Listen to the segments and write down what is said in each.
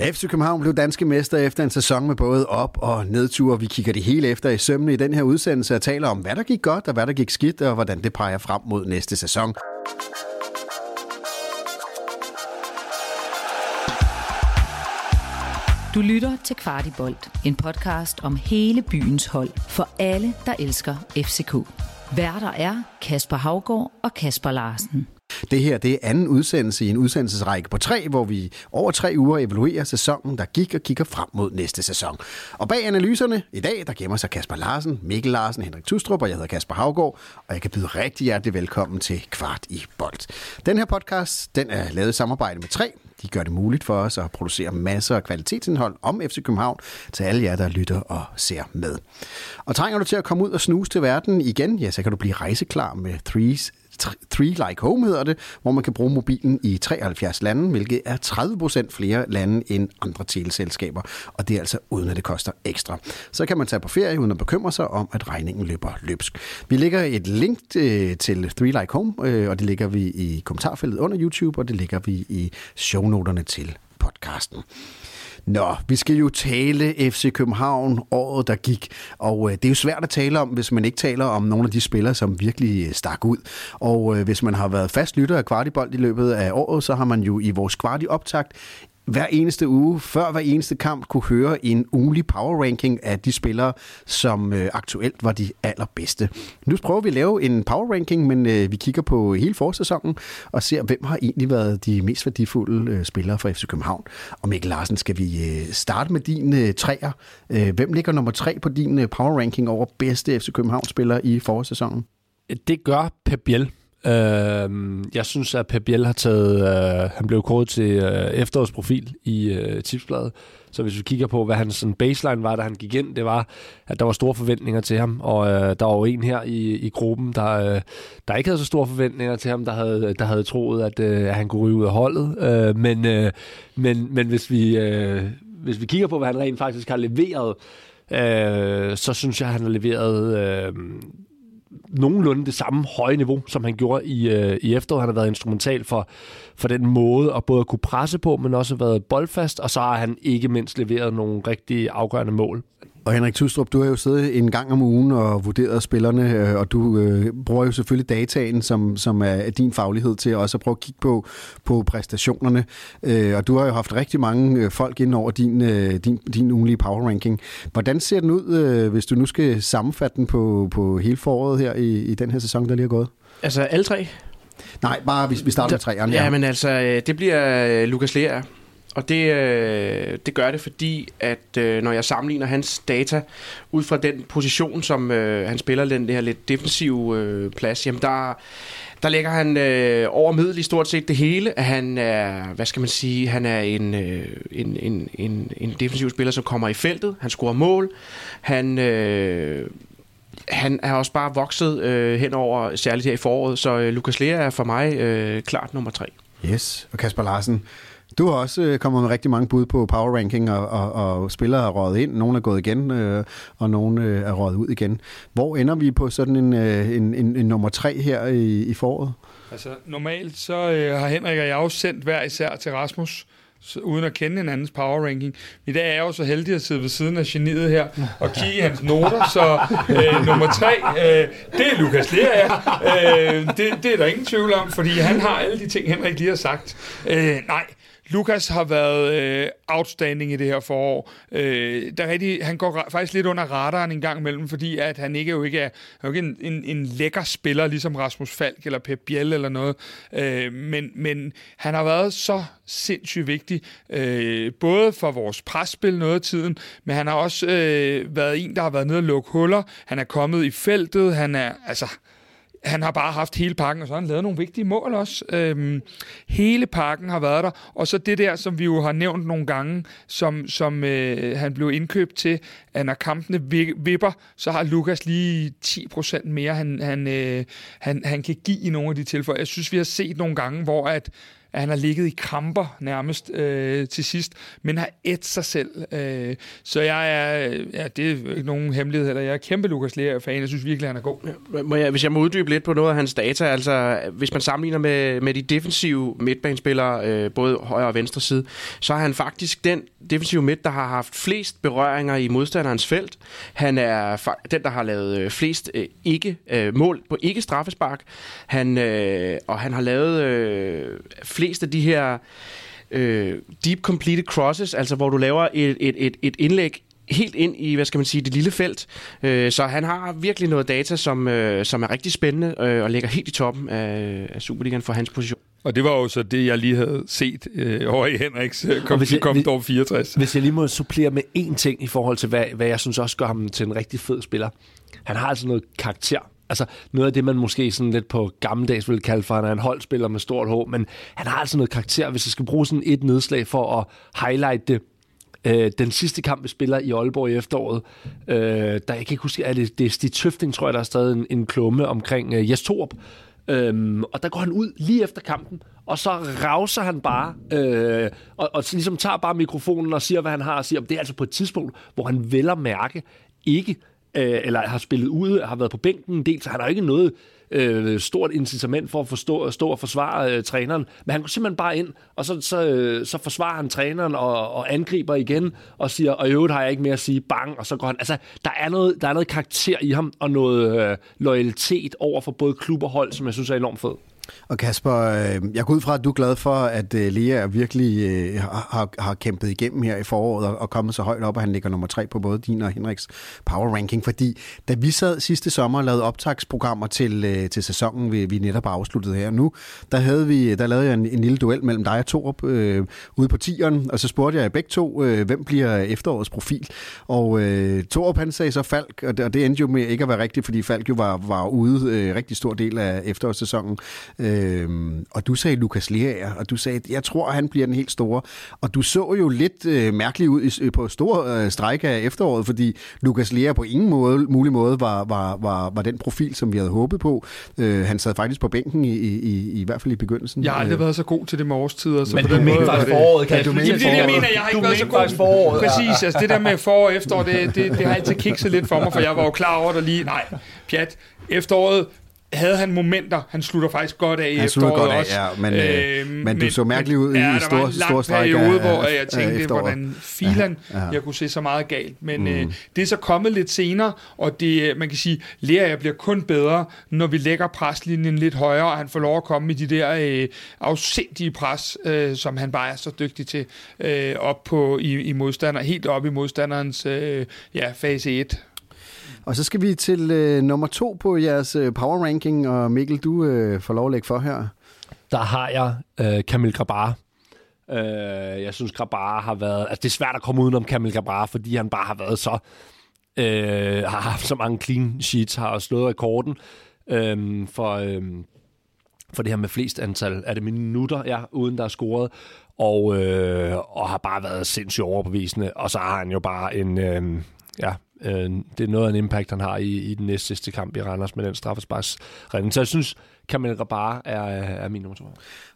FC København blev danske mester efter en sæson med både op- og nedture. Vi kigger det hele efter i sømne i den her udsendelse og taler om, hvad der gik godt og hvad der gik skidt, og hvordan det peger frem mod næste sæson. Du lytter til Kvartibolt, en podcast om hele byens hold for alle, der elsker FCK. Værter er Kasper Havgård og Kasper Larsen. Det her det er anden udsendelse i en udsendelsesrække på tre, hvor vi over tre uger evaluerer sæsonen, der gik og kigger frem mod næste sæson. Og bag analyserne i dag, der gemmer sig Kasper Larsen, Mikkel Larsen, Henrik Tustrup, og jeg hedder Kasper Havgård, og jeg kan byde rigtig hjertelig velkommen til Kvart i Bold. Den her podcast, den er lavet i samarbejde med tre. De gør det muligt for os at producere masser af kvalitetsindhold om FC København til alle jer, der lytter og ser med. Og trænger du til at komme ud og snuse til verden igen, ja, så kan du blive rejseklar med Threes 3 Like Home hedder det, hvor man kan bruge mobilen i 73 lande, hvilket er 30% flere lande end andre teleselskaber, og det er altså uden at det koster ekstra. Så kan man tage på ferie uden at bekymre sig om, at regningen løber løbsk. Vi lægger et link øh, til 3 Like Home, øh, og det ligger vi i kommentarfeltet under YouTube, og det ligger vi i shownoterne til podcasten. Nå, vi skal jo tale FC København året, der gik, og øh, det er jo svært at tale om, hvis man ikke taler om nogle af de spillere, som virkelig øh, stak ud. Og øh, hvis man har været fast lytter af Kvartibold i løbet af året, så har man jo i vores Kvarti optakt hver eneste uge, før hver eneste kamp, kunne høre en ugenlig power ranking af de spillere, som øh, aktuelt var de allerbedste. Nu prøver vi at lave en power ranking, men øh, vi kigger på hele forsæsonen og ser, hvem har egentlig været de mest værdifulde øh, spillere for FC København. Og Mikkel Larsen, skal vi øh, starte med din øh, træer? Øh, hvem ligger nummer tre på din øh, power ranking over bedste FC København-spillere i forsæsonen? Det gør Pep Biel. Øh, jeg synes, at Pep Biel har taget... Øh, han blev kåret til øh, efterårsprofil i øh, tipsbladet. Så hvis vi kigger på, hvad hans sådan baseline var, da han gik ind, det var, at der var store forventninger til ham. Og øh, der var jo en her i, i gruppen, der, øh, der ikke havde så store forventninger til ham, der havde, der havde troet, at, øh, at han kunne ryge ud af holdet. Øh, men, øh, men, men hvis vi... Øh, hvis vi kigger på, hvad han rent faktisk har leveret, øh, så synes jeg, at han har leveret øh, nogenlunde det samme høje niveau, som han gjorde i, øh, i efteråret. Han har været instrumental for, for den måde at både at kunne presse på, men også været boldfast, og så har han ikke mindst leveret nogle rigtig afgørende mål. Og Henrik Tustrup, du har jo siddet en gang om ugen og vurderet spillerne, øh, og du øh, bruger jo selvfølgelig dataen, som, som er din faglighed til også at prøve at kigge på, på præstationerne. Øh, og du har jo haft rigtig mange øh, folk ind over din, øh, din, din ugenlige power ranking. Hvordan ser den ud, øh, hvis du nu skal sammenfatte den på, på hele foråret her i, i den her sæson, der lige er gået? Altså alle tre? Nej, bare vi, vi starter med træerne. Ja, men altså, øh, det bliver Lukas Lea. Og det, øh, det gør det, fordi at øh, når jeg sammenligner hans data ud fra den position, som øh, han spiller, den det her lidt defensive øh, plads, jamen der, der ligger han øh, over middel i stort set det hele. Han er, hvad skal man sige, han er en, øh, en, en, en, en defensiv spiller, som kommer i feltet. Han scorer mål. Han... Øh, han er også bare vokset øh, henover, særligt her i foråret, så øh, Lukas Lea er for mig øh, klart nummer tre. Yes, og Kasper Larsen, du har også øh, kommet med rigtig mange bud på power ranking, og, og, og spillere er røget ind. Nogle er gået igen, øh, og nogle øh, er røget ud igen. Hvor ender vi på sådan en, øh, en, en, en nummer tre her i, i foråret? Altså, normalt så øh, har Henrik og jeg jo sendt hver især til Rasmus, så, uden at kende hinandens power ranking. I dag er jeg jo så heldig at sidde ved siden af geniet her og kigge i hans noter, så øh, nummer tre, øh, det er Lukas Lea. Øh, det, det er der ingen tvivl om, fordi han har alle de ting, Henrik lige har sagt. Øh, nej, Lukas har været øh, outstanding i det her forår. Øh, der er rigtig, han går faktisk lidt under radaren en gang imellem, fordi at han ikke jo ikke er, er jo ikke en, en, en lækker spiller, ligesom Rasmus Falk eller Pep Biel eller noget. Øh, men, men han har været så sindssygt vigtig, øh, både for vores presspil noget af tiden, men han har også øh, været en, der har været nede og lukke huller. Han er kommet i feltet. Han er, altså, han har bare haft hele pakken, og så har han lavet nogle vigtige mål også. Øhm, hele pakken har været der, og så det der, som vi jo har nævnt nogle gange, som, som øh, han blev indkøbt til, at når kampene vipper, så har Lukas lige 10% mere, han, han, øh, han, han kan give i nogle af de tilfælde. Jeg synes, vi har set nogle gange, hvor at at han har ligget i kramper nærmest øh, til sidst, men har ædt sig selv. Øh, så jeg er, ja, det er ikke nogen hemmelighed heller. Jeg er kæmpe Lukas Lea-fan. Jeg synes virkelig, han er god. Ja, må jeg, hvis jeg må uddybe lidt på noget af hans data, altså hvis man sammenligner med, med de defensive midtbanespillere, øh, både højre og venstre side, så er han faktisk den defensive midt, der har haft flest berøringer i modstanderens felt. Han er den, der har lavet øh, flest øh, ikke øh, mål på ikke straffespark. Han, øh, og han har lavet øh, flest af de her øh, deep completed crosses, altså hvor du laver et, et, et, et indlæg helt ind i, hvad skal man sige, det lille felt. Øh, så han har virkelig noget data, som, øh, som er rigtig spændende øh, og ligger helt i toppen af, af Superligaen for hans position. Og det var jo så det, jeg lige havde set øh, over i Henriks øh, kom, hvis jeg, kom hvis, 64. Hvis jeg lige må supplere med én ting i forhold til, hvad, hvad jeg synes også gør ham til en rigtig fed spiller. Han har altså noget karakter. Altså noget af det, man måske sådan lidt på gammeldags ville kalde for, han er en holdspiller med stort H, men han har altså noget karakter. Hvis jeg skal bruge sådan et nedslag for at highlight det, øh, den sidste kamp, vi spiller i Aalborg i efteråret, øh, der jeg kan ikke huske, er det, det er Stig Tøfting, tror jeg, der er stadig en, en klumme omkring øh, Jes Torup, Øhm, og der går han ud lige efter kampen, og så rauser han bare, øh, og, og ligesom tager bare mikrofonen og siger, hvad han har, at sige. det er altså på et tidspunkt, hvor han vel at mærke ikke, øh, eller har spillet ude, har været på bænken en del, så han har ikke noget øh, stort incitament for at forstå, stå og forsvare øh, træneren. Men han går simpelthen bare ind, og så, så, øh, så forsvarer han træneren og, og angriber igen, og siger, og i øvrigt har jeg ikke mere at sige, bang, og så går han. Altså, der er noget, der er noget karakter i ham, og noget øh, loyalitet over for både klub og hold, som jeg synes er enormt fed. Og Kasper, øh, jeg går ud fra, at du er glad for, at øh, Lea virkelig øh, har, har kæmpet igennem her i foråret og kommet så højt op, at han ligger nummer tre på både din og Henriks power ranking. Fordi da vi sad sidste sommer og lavede optagsprogrammer til, til sæsonen, vi, vi netop har afsluttet her nu, der, havde vi, der lavede jeg en, en lille duel mellem dig og Torup øh, ude på tieren, og så spurgte jeg begge to, øh, hvem bliver efterårets profil? Og øh, Torup han sagde så Falk, og det, og det endte jo med ikke at være rigtigt, fordi Falk jo var, var ude øh, rigtig stor del af efterårssæsonen. Øhm, og du sagde Lukas Lea, og du sagde, jeg tror, han bliver den helt store. Og du så jo lidt øh, mærkelig ud i, på store øh, stræk af efteråret, fordi Lukas Lea på ingen måde, mulig måde var, var, var, var den profil, som vi havde håbet på. Øh, han sad faktisk på bænken i, i, i, i hvert fald i begyndelsen. Jeg har aldrig øh. været så god til det med årstider. Så Men på du mener faktisk foråret, kan du mene det, det, jeg mener, jeg har ikke været så god. Foråret, Præcis, altså det der med forår og efterår, det, det, det har altid kikset lidt for mig, for jeg var jo klar over det lige. Nej, pjat. Efteråret, havde han momenter. Han slutter faktisk godt af i han efteråret godt af, også. Ja, men, øh, men, men du så mærkelig ud ja, i store, store stræk periode, af, hvor jeg tænkte, hvordan filan ja, ja. jeg kunne se så meget galt. Men mm. øh, det er så kommet lidt senere, og det, man kan sige, Lea bliver kun bedre, når vi lægger preslinjen lidt højere, og han får lov at komme i de der øh, afsindige pres, øh, som han bare er så dygtig til, øh, op på i, i modstander, helt op i modstanderens øh, ja, fase 1. Og så skal vi til øh, nummer to på jeres øh, power ranking, og Mikkel, du øh, får lov at lægge for her. Der har jeg øh, Kamil Grabar. Øh, jeg synes, Grabar har været... Altså, det er svært at komme udenom Kamil Grabar, fordi han bare har været så... Øh, har haft så mange clean sheets, har slået rekorden øh, for... Øh, for det her med flest antal, er det minutter, ja, uden der er scoret, og, øh, og har bare været sindssygt overbevisende, og så har han jo bare en, øh, ja, øh, det er noget af en impact, han har i, i den næste sidste kamp i Randers med den straffesparksredning. Så jeg synes, Kamil Rabar er, er min nummer to.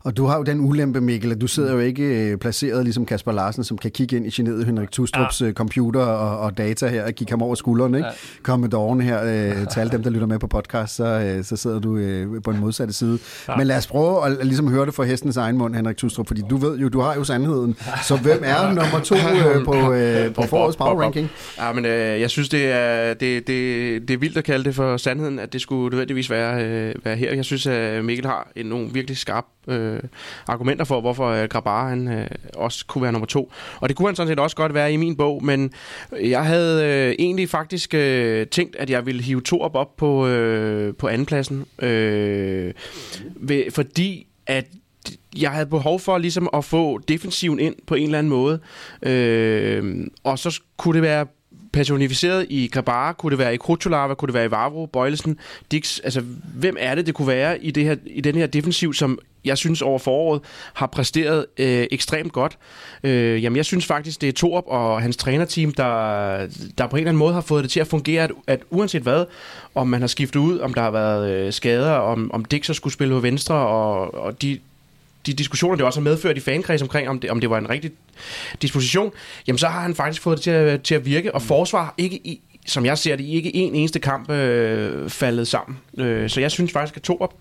Og du har jo den ulempe, Mikkel, at du sidder jo ikke øh, placeret ligesom Kasper Larsen, som kan kigge ind i generet Henrik Tustrups ja. Øh, computer og, og data her, og kigge ham over skulderen, ikke? Ja. Kom med dårne her øh, til alle dem, der lytter med på podcast, så, øh, så sidder du øh, på den modsatte side. Ja. Men lad os prøve at ligesom høre det fra hestens egen mund, Henrik Tustrup, fordi du ved jo, du har jo sandheden. Så hvem er nummer to øh, på, øh, på forårets power ranking? Ja, men øh, jeg synes, det er, det, det, det er vildt at kalde det for sandheden, at det skulle nødvendigvis være, øh, være her. Jeg synes, at Mikkel har en, nogle virkelig skarp øh, argumenter for, hvorfor øh, Grabar han, øh, også kunne være nummer to. Og det kunne han sådan set også godt være i min bog, men jeg havde øh, egentlig faktisk øh, tænkt, at jeg ville hive to op, op på, øh, på andenpladsen, øh, ved, fordi at jeg havde behov for ligesom at få defensiven ind på en eller anden måde. Øh, og så kunne det være personificeret i Grabara, kunne det være i Krutulava, kunne det være i Vavro, Bøjlesen, Dix, altså hvem er det, det kunne være i, det her, i den her defensiv, som jeg synes over foråret har præsteret øh, ekstremt godt. Øh, jamen jeg synes faktisk, det er Torp og hans trænerteam, der, der på en eller anden måde har fået det til at fungere, at, at uanset hvad, om man har skiftet ud, om der har været øh, skader, om, om Dix skulle spille på venstre, og, og de de diskussioner, det også har medført i fankreds omkring, om det, om det var en rigtig disposition, jamen så har han faktisk fået det til at, til at virke, og forsvar ikke i, som jeg ser det, ikke en eneste kamp øh, faldet sammen. Øh, så jeg synes faktisk, at Torup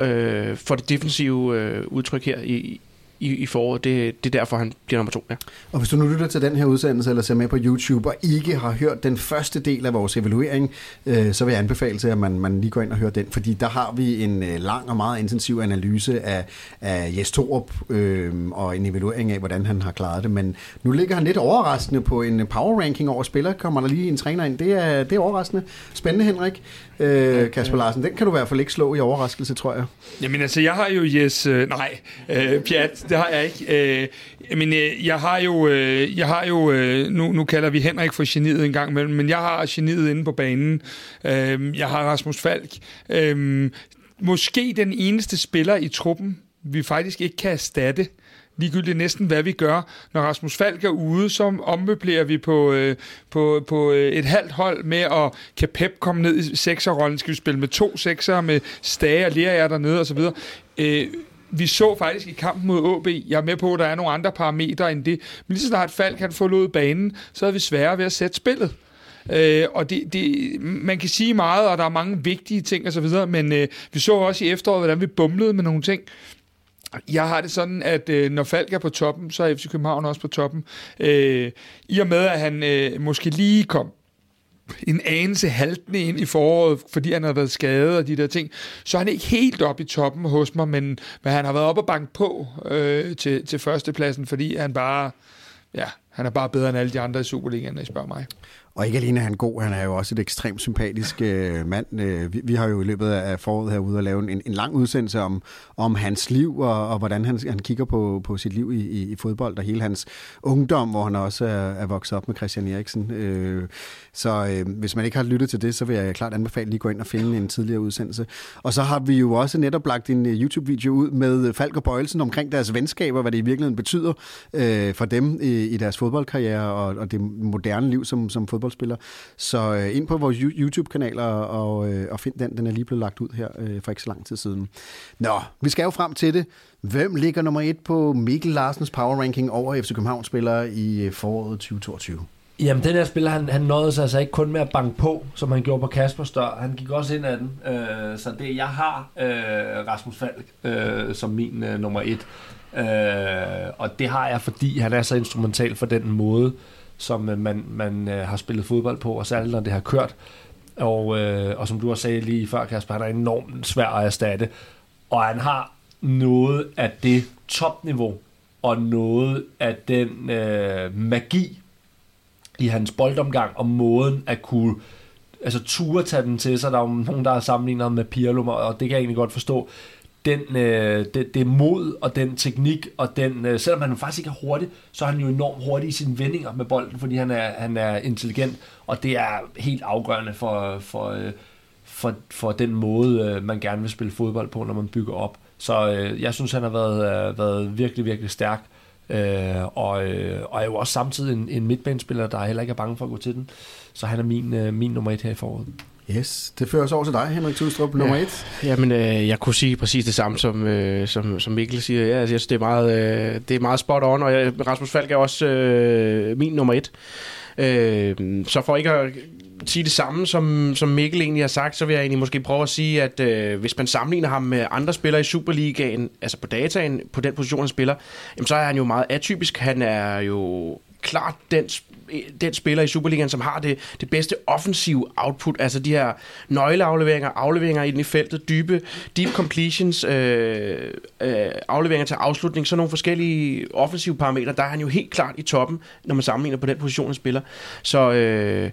øh, for det defensive øh, udtryk her i, i, i foråret. Det, det er derfor, han bliver nummer to. Ja. Og hvis du nu lytter til den her udsendelse, eller ser med på YouTube, og ikke har hørt den første del af vores evaluering, øh, så vil jeg anbefale til, at man, man lige går ind og hører den, fordi der har vi en øh, lang og meget intensiv analyse af, af Jes Torup, øh, og en evaluering af, hvordan han har klaret det. Men nu ligger han lidt overraskende på en power ranking over spillere. Kommer der lige en træner ind. Det er, det er overraskende. Spændende, Henrik. Øh, Kasper Larsen, den kan du i hvert fald ikke slå i overraskelse, tror jeg. Jamen altså, jeg har jo Jes... Øh, nej, øh, Pjat, det har jeg ikke. Øh, men øh, jeg har jo... Øh, jeg har jo øh, nu, nu kalder vi Henrik for geniet en gang imellem, men jeg har geniet inde på banen. Øh, jeg har Rasmus Falk. Øh, måske den eneste spiller i truppen, vi faktisk ikke kan erstatte ligegyldigt næsten, hvad vi gør. Når Rasmus Falk er ude, så ommøblerer vi på, øh, på, på øh, et halvt hold med, at kan Pep komme ned i sekserrollen? Skal vi spille med to sekser, med Stage og Lerager dernede osv.? Øh, vi så faktisk i kampen mod AB, jeg er med på, at der er nogle andre parametre end det, men lige så snart Falk kan forlod banen, så er vi sværere ved at sætte spillet. Øh, og det, det, man kan sige meget, og der er mange vigtige ting osv., men øh, vi så også i efteråret, hvordan vi bumlede med nogle ting. Jeg har det sådan, at øh, når Falk er på toppen, så er FC København også på toppen. Øh, I og med, at han øh, måske lige kom en anelse haltende ind i foråret, fordi han har været skadet og de der ting, så er han ikke helt oppe i toppen hos mig, men, men han har været oppe og banke på øh, til, til førstepladsen, fordi han bare, ja, han er bare bedre end alle de andre i Superligaen, når I spørger mig. Og ikke alene er han god, han er jo også et ekstremt sympatisk øh, mand. Øh, vi, vi har jo i løbet af foråret herude at lave en, en lang udsendelse om, om hans liv, og, og hvordan han, han kigger på, på sit liv i, i, i fodbold, og hele hans ungdom, hvor han også er, er vokset op med Christian Eriksen. Øh, så øh, hvis man ikke har lyttet til det, så vil jeg klart anbefale lige at gå ind og finde en tidligere udsendelse. Og så har vi jo også netop lagt en øh, YouTube-video ud med Falk og Bøjelsen omkring deres venskaber, hvad det i virkeligheden betyder øh, for dem i, i deres fodboldkarriere og, og det moderne liv som, som fodboldspiller. Så øh, ind på vores YouTube-kanaler og, øh, og find den. Den er lige blevet lagt ud her øh, for ikke så lang tid siden. Nå, vi skal jo frem til det. Hvem ligger nummer et på Mikkel Larsens power ranking over FC København-spillere i øh, foråret 2022? Jamen, den her spiller, han, han nåede sig altså ikke kun med at banke på, som han gjorde på Kasper Stør. Han gik også ind af den. Øh, så det, jeg har øh, Rasmus Falk øh, som min øh, nummer et. Øh, og det har jeg, fordi han er så instrumental for den måde, som øh, man, man øh, har spillet fodbold på, og særligt når det har kørt. Og, øh, og som du også sagde lige før, Kasper, han er enormt svær at erstatte. Og han har noget af det topniveau, og noget af den øh, magi i hans boldomgang, og måden at kunne altså ture tage den til sig. Der er jo nogen, der har sammenlignet med Pirlo, og det kan jeg egentlig godt forstå den, øh, det, det mod og den teknik, og den, øh, selvom han faktisk ikke er hurtig, så er han jo enormt hurtig i sine vendinger med bolden, fordi han er, han er intelligent, og det er helt afgørende for, for, øh, for, for den måde, øh, man gerne vil spille fodbold på, når man bygger op. Så øh, jeg synes, han har været, øh, været virkelig, virkelig stærk, øh, og, øh, og er jo også samtidig en, en midtbanespiller, der heller ikke er bange for at gå til den. Så han er min, øh, min nummer et her i foråret. Yes, det fører os over til dig, Henrik Tudstrup, nummer ja. et. Jamen, øh, jeg kunne sige præcis det samme, som, øh, som, som Mikkel siger. Ja, altså, jeg synes, det er meget, øh, det er meget spot on, og jeg, Rasmus Falk er også øh, min nummer et. Øh, så for ikke at sige det samme, som, som Mikkel egentlig har sagt, så vil jeg egentlig måske prøve at sige, at øh, hvis man sammenligner ham med andre spillere i Superligaen, altså på dataen, på den position, han spiller, jamen, så er han jo meget atypisk. Han er jo klart den den spiller i Superligaen, som har det, det bedste offensive output, altså de her nøgleafleveringer, afleveringer ind i feltet, dybe, deep completions, øh, øh, afleveringer til afslutning, sådan nogle forskellige offensive parametre, der er han jo helt klart i toppen, når man sammenligner på den position, han spiller. Så øh,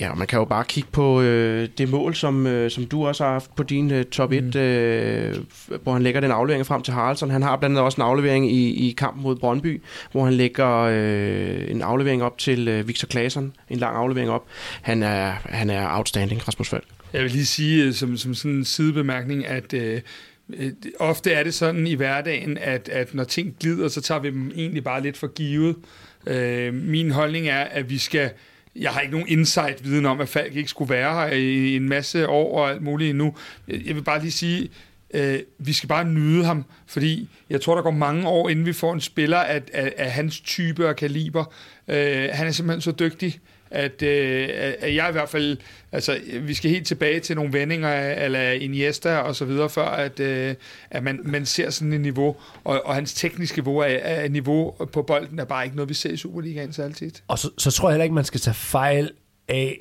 ja, man kan jo bare kigge på øh, det mål, som, øh, som du også har haft på din øh, top 1, mm. øh, hvor han lægger den aflevering frem til Haraldsson. Han har blandt andet også en aflevering i, i kampen mod Brøndby, hvor han lægger øh, en aflevering op til øh, Victor Claesson, en lang aflevering op. Han er, han er outstanding, Rasmus Falk. Jeg vil lige sige øh, som, som sådan en sidebemærkning, at øh, øh, ofte er det sådan i hverdagen, at, at når ting glider, så tager vi dem egentlig bare lidt for givet. Øh, min holdning er, at vi skal jeg har ikke nogen insight-viden om, at Falk ikke skulle være her i en masse år og alt muligt endnu. Jeg vil bare lige sige, øh, vi skal bare nyde ham, fordi jeg tror, der går mange år, inden vi får en spiller af, af, af hans type og kaliber. Øh, han er simpelthen så dygtig, at, øh, at jeg i hvert fald, altså vi skal helt tilbage til nogle vendinger af Iniesta og så videre, før at, øh, at man, man ser sådan et niveau, og, og hans tekniske niveau er, er niveau på bolden er bare ikke noget, vi ser i Superligaen så altid. Og så, så tror jeg heller ikke, man skal tage fejl af,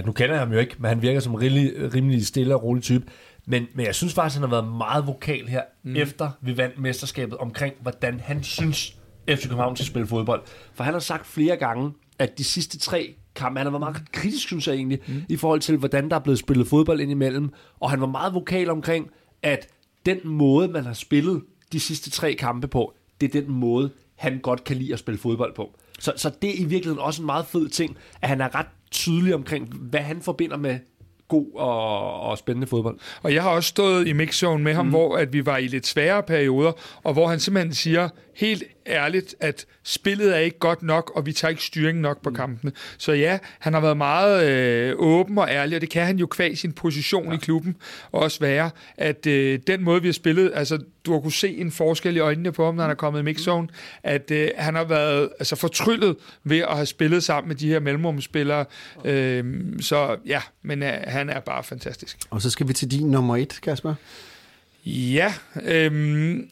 uh, nu kender jeg ham jo ikke, men han virker som en rimelig, rimelig stille og rolig type, men, men jeg synes faktisk, han har været meget vokal her, mm. efter vi vandt mesterskabet, omkring hvordan han synes, FC København skal spille fodbold. For han har sagt flere gange, at de sidste tre kampe, han har været meget kritisk, synes jeg egentlig, mm. i forhold til, hvordan der er blevet spillet fodbold indimellem. Og han var meget vokal omkring, at den måde, man har spillet de sidste tre kampe på, det er den måde, han godt kan lide at spille fodbold på. Så, så det er i virkeligheden også en meget fed ting, at han er ret tydelig omkring, hvad han forbinder med god og, og spændende fodbold. Og jeg har også stået i mixzone med ham, mm. hvor at vi var i lidt svære perioder, og hvor han simpelthen siger helt ærligt, at spillet er ikke godt nok, og vi tager ikke styring nok på mm. kampene. Så ja, han har været meget øh, åben og ærlig, og det kan han jo kvæg sin position ja. i klubben også være, at øh, den måde, vi har spillet, altså du har kunne se en forskel i øjnene på ham, når han er kommet i mixzone, at øh, han har været altså, fortryllet ved at have spillet sammen med de her mellemrumspillere. Øh, så ja, men øh, han er bare fantastisk. Og så skal vi til din nummer et, Kasper. Ja, øhm,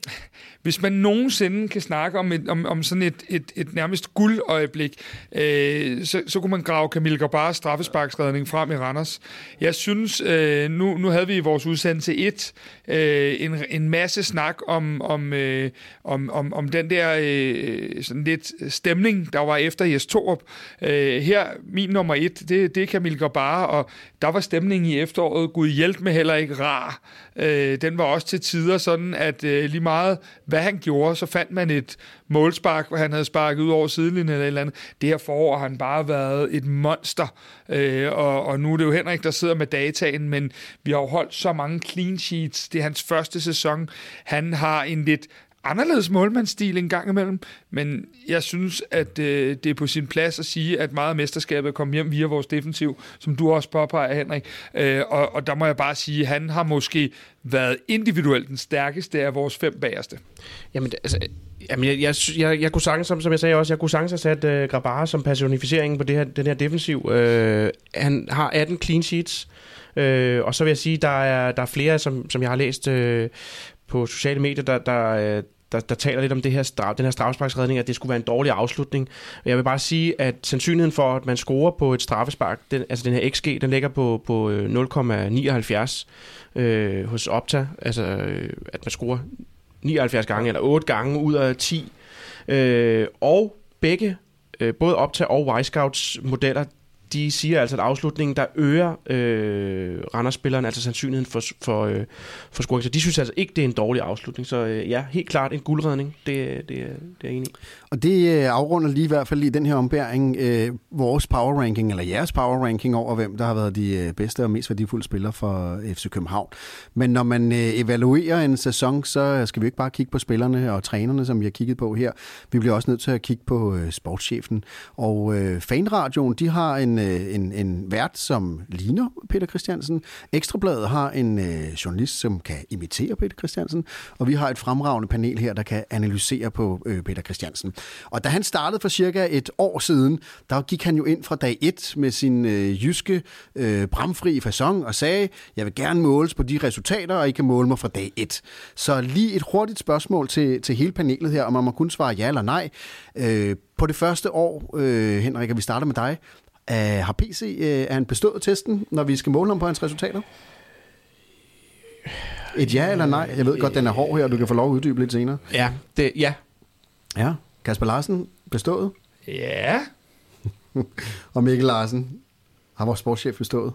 hvis man nogensinde kan snakke om, et, om, om sådan et, et, et nærmest guldøjeblik, øh, så, så kunne man grave Camille Gabars straffesparksredning frem i Randers. Jeg synes, øh, nu, nu havde vi i vores udsendelse 1 øh, en, en masse snak om, om, øh, om, om, om den der øh, sådan lidt stemning, der var efter Jes Torup. Øh, her, min nummer 1, det, det er Camille Gabar, og der var stemningen i efteråret, gud hjælp med heller ikke rar. Øh, den var også til tider sådan, at øh, lige meget hvad han gjorde, så fandt man et målspark, hvor han havde sparket ud over sidelinjen eller et eller andet. Det her forår har han bare været et monster, øh, og, og nu er det jo Henrik, der sidder med dataen, men vi har jo holdt så mange clean sheets. Det er hans første sæson. Han har en lidt anderledes målmandsstil en gang imellem, men jeg synes, at øh, det er på sin plads at sige, at meget af mesterskabet kom hjem via vores defensiv, som du også påpeger, Henrik. Øh, og, og der må jeg bare sige, at han har måske været individuelt den stærkeste af vores fem bagerste. Jamen, altså, Jamen, jeg, jeg, jeg, jeg kunne sagtens, som, som jeg sagde også, jeg kunne sagtens have sat øh, Grabara som personificeringen på det her, den her defensiv. Øh, han har 18 clean sheets, øh, og så vil jeg sige, der er, der er flere, som, som jeg har læst øh, på sociale medier, der, der, øh, der, der taler lidt om det her straf, den her straffesparksredning, at det skulle være en dårlig afslutning. Jeg vil bare sige, at sandsynligheden for, at man scorer på et straffespark, den, altså den her XG, den ligger på, på øh, 0,79 øh, hos Opta, altså øh, at man scorer 79 gange eller 8 gange ud af 10. Øh, og begge, øh, både Opta og Y-Scouts modeller, de siger altså, at afslutningen, der øger øh, Randers-spilleren altså sandsynligheden for, for, øh, for scoring. Så de synes altså ikke, det er en dårlig afslutning. Så øh, ja, helt klart en guldredning. Det, det, det er jeg enig i. Og det øh, afrunder lige i hvert fald i den her ombæring øh, vores power ranking, eller jeres power ranking over, hvem der har været de øh, bedste og mest værdifulde spillere for øh, FC København. Men når man øh, evaluerer en sæson, så skal vi ikke bare kigge på spillerne og trænerne, som vi har kigget på her. Vi bliver også nødt til at kigge på øh, sportschefen. Og øh, Fanradioen, de har en øh, en, en vært, som ligner Peter Christiansen. Ekstrabladet har en øh, journalist, som kan imitere Peter Christiansen. Og vi har et fremragende panel her, der kan analysere på øh, Peter Christiansen. Og da han startede for cirka et år siden, der gik han jo ind fra dag 1 med sin øh, jyske øh, bramfri fasong og sagde, jeg vil gerne måles på de resultater, og I kan måle mig fra dag 1. Så lige et hurtigt spørgsmål til, til hele panelet her, om man må kun svare ja eller nej. Øh, på det første år, øh, Henrik, og vi starter med dig. Uh, har PC uh, er han bestået testen, når vi skal måle ham på hans resultater? Et ja eller nej? Jeg ved godt, den er hård her, og du kan få lov at uddybe lidt senere. Ja, det, ja. Ja, Kasper Larsen bestået? Ja. og Mikkel Larsen har vores sportschef bestået?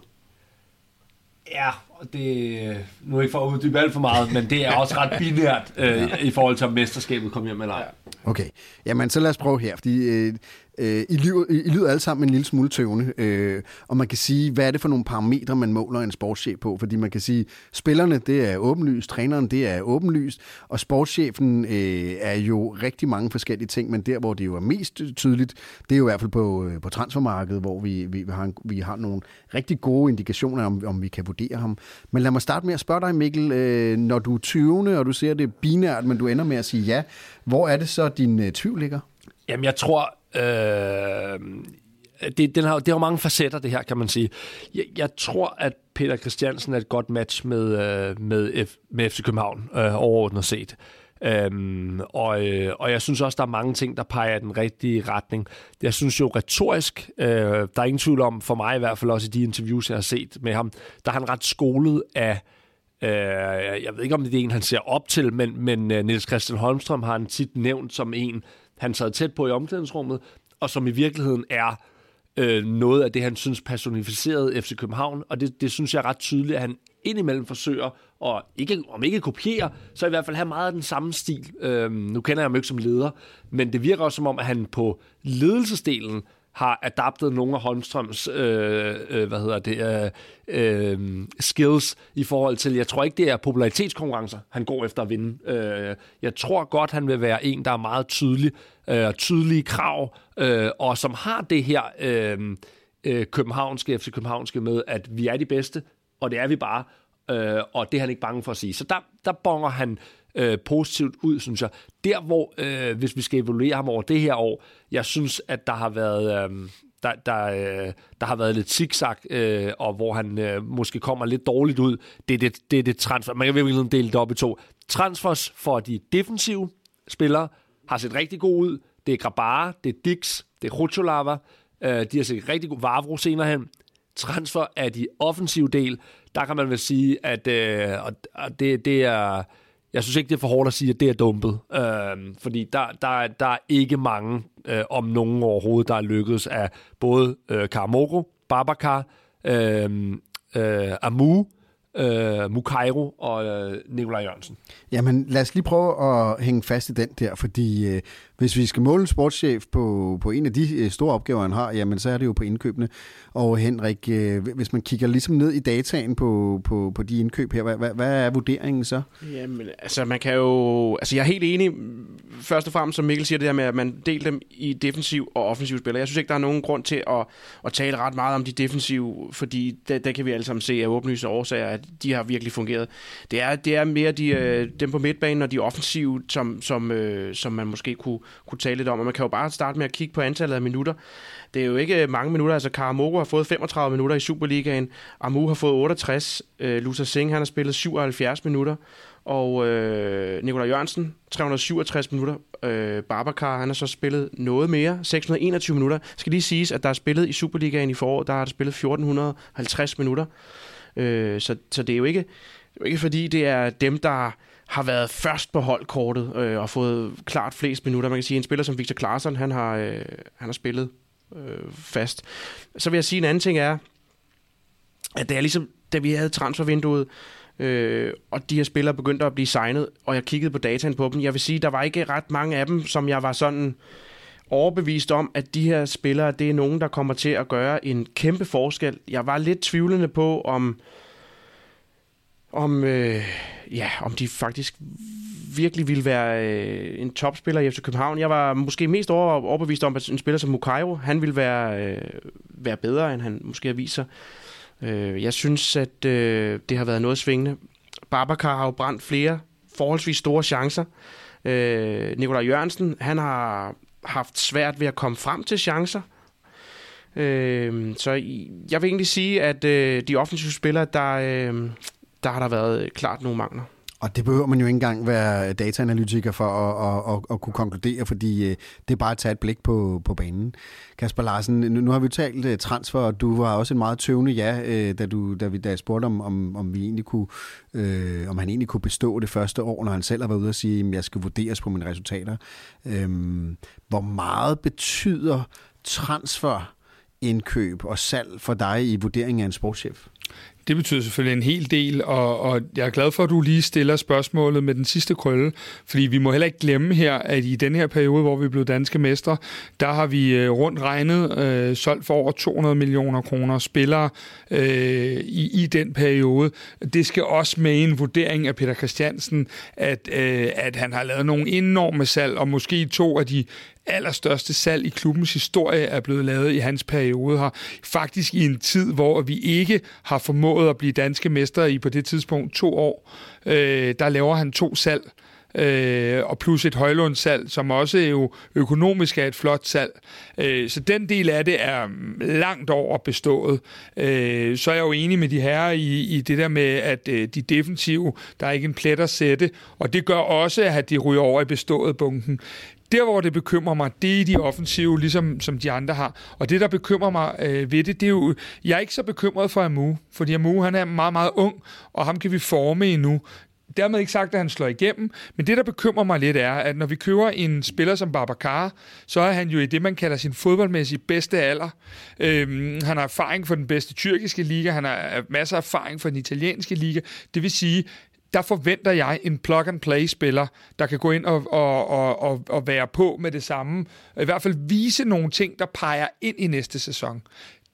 Ja, og det nu ikke for at uddybe alt for meget, men det er også ret binært øh, ja. i forhold til, om mesterskabet kommer hjem eller ej. Okay, jamen så lad os prøve her, fordi øh, øh, I, lyder, I lyder alle sammen en lille smule tøvende, øh, og man kan sige, hvad er det for nogle parametre, man måler en sportschef på? Fordi man kan sige, spillerne, det er åbenlyst, træneren, det er åbenlyst, og sportschefen øh, er jo rigtig mange forskellige ting, men der, hvor det jo er mest tydeligt, det er jo i hvert fald på, øh, på transfermarkedet, hvor vi, vi, vi, har, en, vi har nogle rigtig gode indikationer om, om vi kan vurdere ham. Men lad mig starte med at spørge dig, Mikkel, øh, når du er 20, og du ser det binært, men du ender med at sige ja, hvor er det så, din øh, tvivl ligger? Jamen, jeg tror... Øh, det, den har, det har mange facetter, det her, kan man sige. Jeg, jeg tror, at Peter Christiansen er et godt match med, øh, med, F, med FC København, øh, overordnet set. Øhm, og, øh, og jeg synes også, der er mange ting, der peger i den rigtige retning. Jeg synes jo retorisk, øh, der er ingen tvivl om, for mig i hvert fald også i de interviews, jeg har set med ham, der er han ret skolet af Øh, jeg ved ikke, om det er en, han ser op til, men, men uh, Niels Christian Holmstrøm har han tit nævnt som en, han sad tæt på i omklædningsrummet, og som i virkeligheden er øh, noget af det, han synes personificerede FC København, og det, det synes jeg er ret tydeligt, at han indimellem forsøger at, ikke, om ikke kopiere, så i hvert fald have meget af den samme stil. Øh, nu kender jeg ham ikke som leder, men det virker også som om, at han på ledelsesdelen har adaptet nogle af Holmstrøms øh, øh, hvad hedder det, øh, øh, skills i forhold til, jeg tror ikke, det er popularitetskonkurrencer, han går efter at vinde. Øh, jeg tror godt, han vil være en, der er meget tydelig, øh, tydelige krav, øh, og som har det her øh, øh, københavnske, FC københavnske med, at vi er de bedste, og det er vi bare, øh, og det er han ikke bange for at sige. Så der, der bonger han øh, positivt ud, synes jeg. Der, hvor, øh, hvis vi skal evaluere ham over det her år, jeg synes, at der har været... Øh, der, der, øh, der har været lidt zigzag, øh, og hvor han øh, måske kommer lidt dårligt ud. Det er det, det, det transfer. Man kan virkelig ligesom dele det op i to. Transfers for de defensive spillere har set rigtig god ud. Det er Grabara, det er Dix, det er Rucholava. Øh, de har set rigtig god Vavro senere hen. Transfer af de offensive del, der kan man vel sige, at øh, og det, det er jeg synes ikke, det er for hårdt at sige, at det er dumpet. Øh, fordi der, der, der er ikke mange, øh, om nogen overhovedet, der er lykkedes af både øh, Karamoko, Babacar, øh, øh, Amu, øh, Mukairo og øh, Nikolaj Jørgensen. Jamen, lad os lige prøve at hænge fast i den der, fordi øh, hvis vi skal måle sportschef på, på en af de øh, store opgaver, han har, jamen så er det jo på indkøbene. Og Henrik, øh, hvis man kigger ligesom ned i dataen på, på, på de indkøb her, hvad, hvad, hvad er vurderingen så? Jamen, altså man kan jo... Altså jeg er helt enig, først og fremmest som Mikkel siger det her med, at man deler dem i defensiv og offensiv spillere. Jeg synes ikke, der er nogen grund til at, at tale ret meget om de defensive, fordi der, der kan vi alle sammen se af åbenlyse årsager, at de har virkelig fungeret. Det er, det er mere de, øh, dem på midtbanen og de offensive, som, som, øh, som man måske kunne, kunne tale lidt om. Og man kan jo bare starte med at kigge på antallet af minutter. Det er jo ikke øh, mange minutter. Altså Karamoko har fået 35 minutter i Superligaen. Amu har fået 68. Øh, Lusa Singh han har spillet 77 minutter. Og øh, Nikolaj Jørgensen, 367 minutter. Øh, Babacar, han har så spillet noget mere, 621 minutter. Skal lige siges, at der er spillet i Superligaen i foråret, der har der spillet 1450 minutter. Øh, så, så det er jo ikke, det er jo ikke fordi, det er dem, der har været først på holdkortet øh, og fået klart flest minutter. Man kan sige, at en spiller som Victor Claesson, han har, øh, han har spillet øh, fast. Så vil jeg sige, en anden ting er, at det er ligesom, da vi havde transfervinduet, øh, og de her spillere begyndte at blive signet, og jeg kiggede på dataen på dem, jeg vil sige, der var ikke ret mange af dem, som jeg var sådan overbevist om, at de her spillere, det er nogen, der kommer til at gøre en kæmpe forskel. Jeg var lidt tvivlende på, om om, øh, ja, om de faktisk virkelig ville være øh, en topspiller i FC København. Jeg var måske mest over, overbevist om, at en spiller som Mukairo, han ville være, øh, være bedre, end han måske har vist sig. Øh, jeg synes, at øh, det har været noget svingende. Babacar har jo brændt flere forholdsvis store chancer. Øh, Nikolaj Jørgensen, han har haft svært ved at komme frem til chancer. Øh, så jeg vil egentlig sige, at øh, de offensive spillere, der, øh, der har der været øh, klart nogle mangler. Og det behøver man jo ikke engang være dataanalytiker for at, at, at, at kunne konkludere, fordi øh, det er bare at tage et blik på, på banen. Kasper Larsen, nu, nu har vi talt øh, transfer, og du var også en meget tøvende ja, da, du, da, vi, da jeg spurgte, om, om, om, vi egentlig kunne, øh, om han egentlig kunne bestå det første år, når han selv har været ude og sige, at jeg skal vurderes på mine resultater. Øhm, hvor meget betyder transfer indkøb og salg for dig i vurderingen af en sportschef? Det betyder selvfølgelig en hel del, og, og jeg er glad for, at du lige stiller spørgsmålet med den sidste krølle, fordi vi må heller ikke glemme her, at i den her periode, hvor vi blev danske mestre, der har vi øh, rundt regnet øh, solgt for over 200 millioner kroner spillere øh, i, i den periode. Det skal også med en vurdering af Peter Christiansen, at, øh, at han har lavet nogle enorme salg, og måske to af de allerstørste salg i klubbens historie er blevet lavet i hans periode her. Faktisk i en tid, hvor vi ikke har formået at blive danske mestre i på det tidspunkt to år. Øh, der laver han to salg øh, og plus et højlånssalg, som også jo økonomisk er et flot salg. Øh, så den del af det er langt over bestået. Øh, så er jeg jo enig med de herrer i, i det der med, at øh, de defensive, der er ikke en plet at sætte, og det gør også, at de ryger over i bestået bunken. Der, hvor det bekymrer mig, det er de offensive, ligesom som de andre har. Og det, der bekymrer mig øh, ved det, det er jo... Jeg er ikke så bekymret for Amu, fordi Amu, han er meget, meget ung, og ham kan vi forme endnu. Dermed ikke sagt, at han slår igennem, men det, der bekymrer mig lidt, er, at når vi kører en spiller som Babacar, så er han jo i det, man kalder sin fodboldmæssige bedste alder. Øhm, han har erfaring for den bedste tyrkiske liga, han har masser af erfaring for den italienske liga. Det vil sige, der forventer jeg en plug-and-play-spiller, der kan gå ind og, og, og, og, og være på med det samme. I hvert fald vise nogle ting, der peger ind i næste sæson.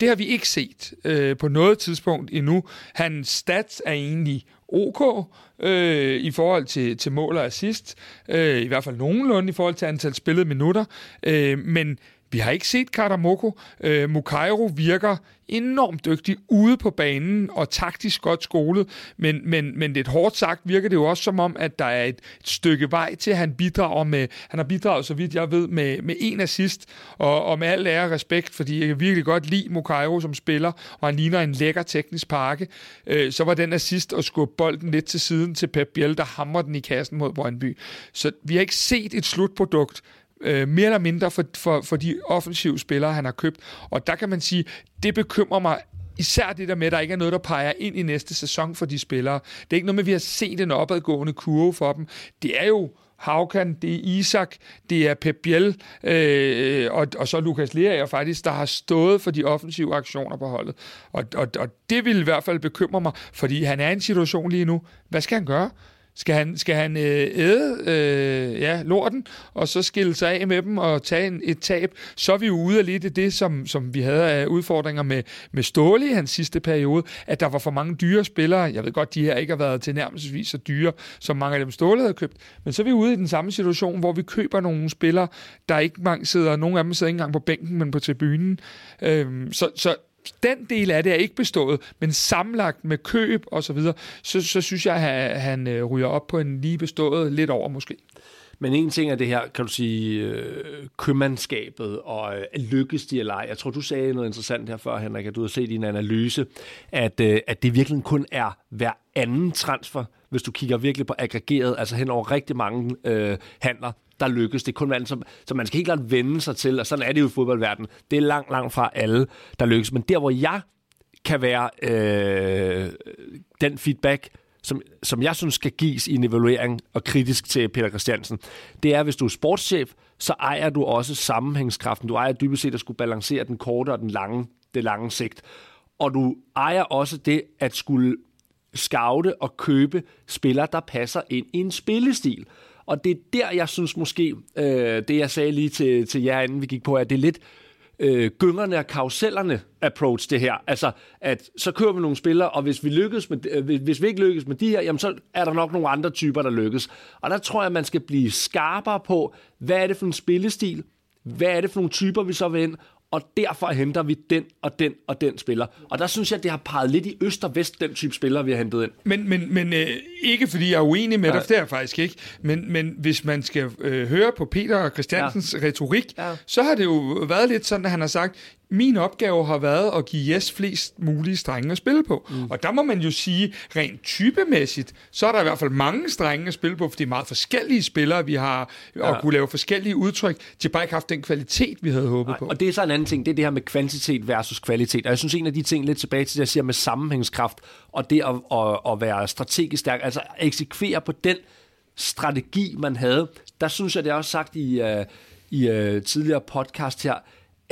Det har vi ikke set øh, på noget tidspunkt endnu. Hans stats er egentlig ok øh, i forhold til, til mål og assist. Øh, I hvert fald nogenlunde i forhold til antal spillede minutter. Øh, men vi har ikke set Karamoko. Øh, Mukairo virker enormt dygtig ude på banen og taktisk godt skolet, men, men, men lidt hårdt sagt virker det jo også som om, at der er et, et stykke vej til, at han bidrager med, han har bidraget, så vidt jeg ved, med, med en assist, og, og med al ære og respekt, fordi jeg kan virkelig godt lide Mukairo som spiller, og han ligner en lækker teknisk pakke, øh, så var den assist at skubbe bolden lidt til siden til Pep Biel, der hamrer den i kassen mod Brøndby. Så vi har ikke set et slutprodukt, øh, mere eller mindre for, for, for de offensive spillere, han har købt. Og der kan man sige, det bekymrer mig især det der med, at der ikke er noget, der peger ind i næste sæson for de spillere. Det er ikke noget med, at vi har set en opadgående kurve for dem. Det er jo Haukan, det er Isak, det er Pep Biel, øh, og, og så Lukas Lerager faktisk, der har stået for de offensive aktioner på holdet. Og, og, og det vil i hvert fald bekymre mig, fordi han er i en situation lige nu. Hvad skal han gøre? Skal han, skal han øh, æde øh, ja, lorten, og så skille sig af med dem og tage en, et tab, så er vi jo ude af lidt af det, som, som vi havde af udfordringer med, med Ståle i hans sidste periode, at der var for mange dyre spillere. Jeg ved godt, de her ikke har været tilnærmelsesvis så dyre, som mange af dem Ståle havde købt. Men så er vi ude i den samme situation, hvor vi køber nogle spillere, der ikke mange sidder, nogle af dem sidder ikke engang på bænken, men på tribunen. Øh, så, så den del af det er ikke bestået, men sammenlagt med køb og så videre, så, så synes jeg, at han øh, ryger op på en lige bestået lidt over måske. Men en ting er det her, kan du sige, øh, købmandskabet, og øh, lykkes de eller ej. Jeg tror, du sagde noget interessant her før, Henrik, at du har set i en analyse, at, øh, at det virkelig kun er hver anden transfer, hvis du kigger virkelig på aggregeret, altså hen over rigtig mange øh, handler, der lykkes. Det er kun vand, som, som man skal helt klart vende sig til, og sådan er det jo i fodboldverdenen. Det er langt, langt fra alle, der lykkes. Men der, hvor jeg kan være øh, den feedback, som, som jeg synes skal gives i en evaluering og kritisk til Peter Christiansen, det er, hvis du er sportschef, så ejer du også sammenhængskraften. Du ejer dybest set at skulle balancere den korte og den lange, det lange sigt. Og du ejer også det at skulle scoute og købe spillere, der passer ind i en spillestil. Og det er der, jeg synes måske, øh, det jeg sagde lige til, til jer, inden vi gik på, at det er lidt øh, gyngerne og karusellerne approach det her. Altså, at så kører vi nogle spillere, og hvis vi, lykkes med, øh, hvis vi ikke lykkes med de her, jamen så er der nok nogle andre typer, der lykkes. Og der tror jeg, at man skal blive skarpere på, hvad er det for en spillestil, hvad er det for nogle typer, vi så vil ind, og derfor henter vi den og den og den spiller. Og der synes jeg, det har peget lidt i øst og vest, den type spillere, vi har hentet ind. Men, men, men øh, ikke fordi jeg er uenig med ja. dig, det er faktisk ikke, men, men hvis man skal øh, høre på Peter og Christiansens ja. retorik, ja. så har det jo været lidt sådan, at han har sagt, min opgave har været at give Jes flest mulige strenge at spille på. Mm. Og der må man jo sige, rent typemæssigt, så er der i hvert fald mange strenge at spille på, for det er meget forskellige spillere, vi har, ja. og kunne lave forskellige udtryk. De har bare ikke haft den kvalitet, vi havde håbet Nej, på. Og det er så en anden ting, det er det her med kvantitet versus kvalitet. Og jeg synes, en af de ting, lidt tilbage til det, jeg siger med sammenhængskraft, og det at, at, at være strategisk stærk, altså eksekvere på den strategi, man havde, der synes jeg, det er også sagt i, uh, i uh, tidligere podcast her,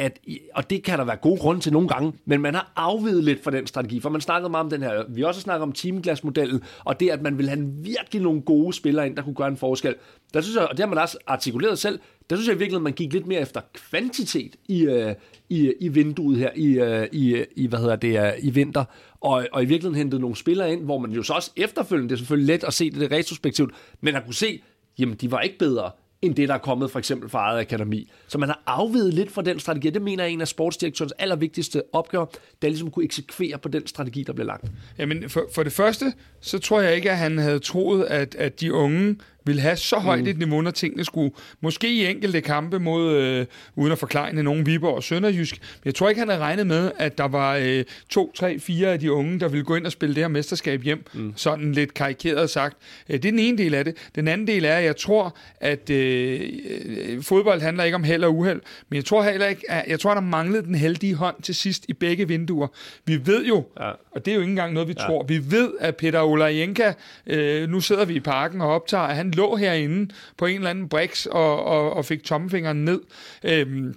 at, og det kan der være gode grunde til nogle gange, men man har afvidet lidt fra den strategi, for man snakkede meget om den her, vi har også snakket om teamglasmodellen, og det, at man vil have virkelig nogle gode spillere ind, der kunne gøre en forskel. Der synes jeg, og det har man også artikuleret selv, der synes jeg virkelig, at man gik lidt mere efter kvantitet i, øh, i, i vinduet her, i, øh, i, i, hvad hedder det, øh, i vinter, og, og i virkeligheden hentede nogle spillere ind, hvor man jo så også efterfølgende, det er selvfølgelig let at se det, det retrospektivt, men at kunne se, jamen de var ikke bedre end det, der er kommet for eksempel fra eget akademi. Så man har afvedet lidt fra den strategi. Det mener jeg er en af sportsdirektørens allervigtigste opgaver, det er ligesom at kunne eksekvere på den strategi, der bliver lagt. Jamen, for, for det første, så tror jeg ikke, at han havde troet, at, at de unge vil have så højt mm. et niveau, når tingene skulle, måske i enkelte kampe mod, øh, uden at forklare nogen Viborg og Sønderjysk, men jeg tror ikke, han havde regnet med, at der var øh, to, tre, fire af de unge, der ville gå ind og spille det her mesterskab hjem, mm. sådan lidt karikeret sagt. Øh, det er den ene del af det. Den anden del er, at jeg tror, at øh, øh, fodbold handler ikke om held og uheld, men jeg tror heller ikke, at, jeg tror, der manglede den heldige hånd til sidst i begge vinduer. Vi ved jo, ja. og det er jo ikke engang noget, vi ja. tror, vi ved, at Peter Olajenka, øh, nu sidder vi i parken og optager, at han lå herinde på en eller anden brix og, og, og fik tommelfingeren ned. Øhm,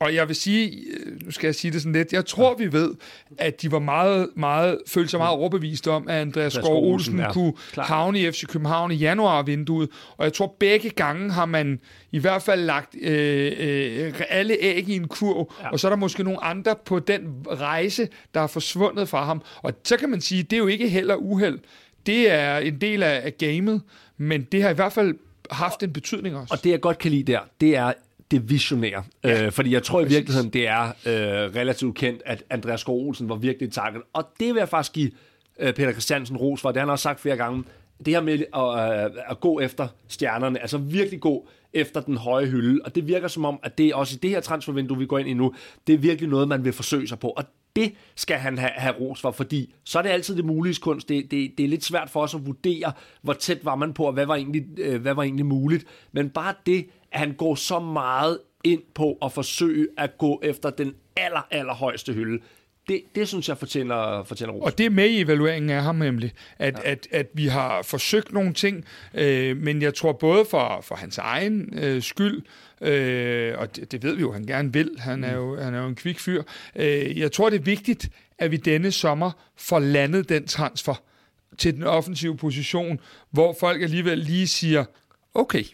og jeg vil sige, nu skal jeg sige det sådan lidt, jeg tror, vi ved, at de var meget, meget, følte sig meget overbevist om, at Andreas Skov Olsen ja, kunne klar. havne i FC København i januar-vinduet. Og jeg tror, begge gange har man i hvert fald lagt øh, øh, alle æg i en kurv, ja. og så er der måske nogle andre på den rejse, der er forsvundet fra ham. Og så kan man sige, det er jo ikke held og uheld. Det er en del af, af gamet, men det har i hvert fald haft en betydning også. Og det, jeg godt kan lide der, det er det visionære. Ja, øh, fordi jeg tror præcis. i virkeligheden, det er øh, relativt kendt, at Andreas Olsen var virkelig takket. Og det vil jeg faktisk give øh, Peter Christiansen ros for. Det har han også sagt flere gange. Det her med at, øh, at gå efter stjernerne, altså virkelig gå efter den høje hylde. Og det virker som om, at det også i det her transfervindue, vi går ind i nu, det er virkelig noget, man vil forsøge sig på. Og det skal han have, have ros for, fordi så er det altid det mulige kunst. Det, det, det er lidt svært for os at vurdere, hvor tæt var man på, og hvad var egentlig, øh, hvad var egentlig muligt. Men bare det, at han går så meget ind på at forsøge at gå efter den aller, aller højeste hylde, det, det synes jeg fortjener, fortjener ros. Og det er med i evalueringen af ham nemlig, at, ja. at, at vi har forsøgt nogle ting, øh, men jeg tror både for, for hans egen øh, skyld, øh, og det, det ved vi jo, han gerne vil, han er jo, han er jo en kvik fyr, øh, jeg tror det er vigtigt, at vi denne sommer får landet den transfer til den offensive position, hvor folk alligevel lige siger, okay,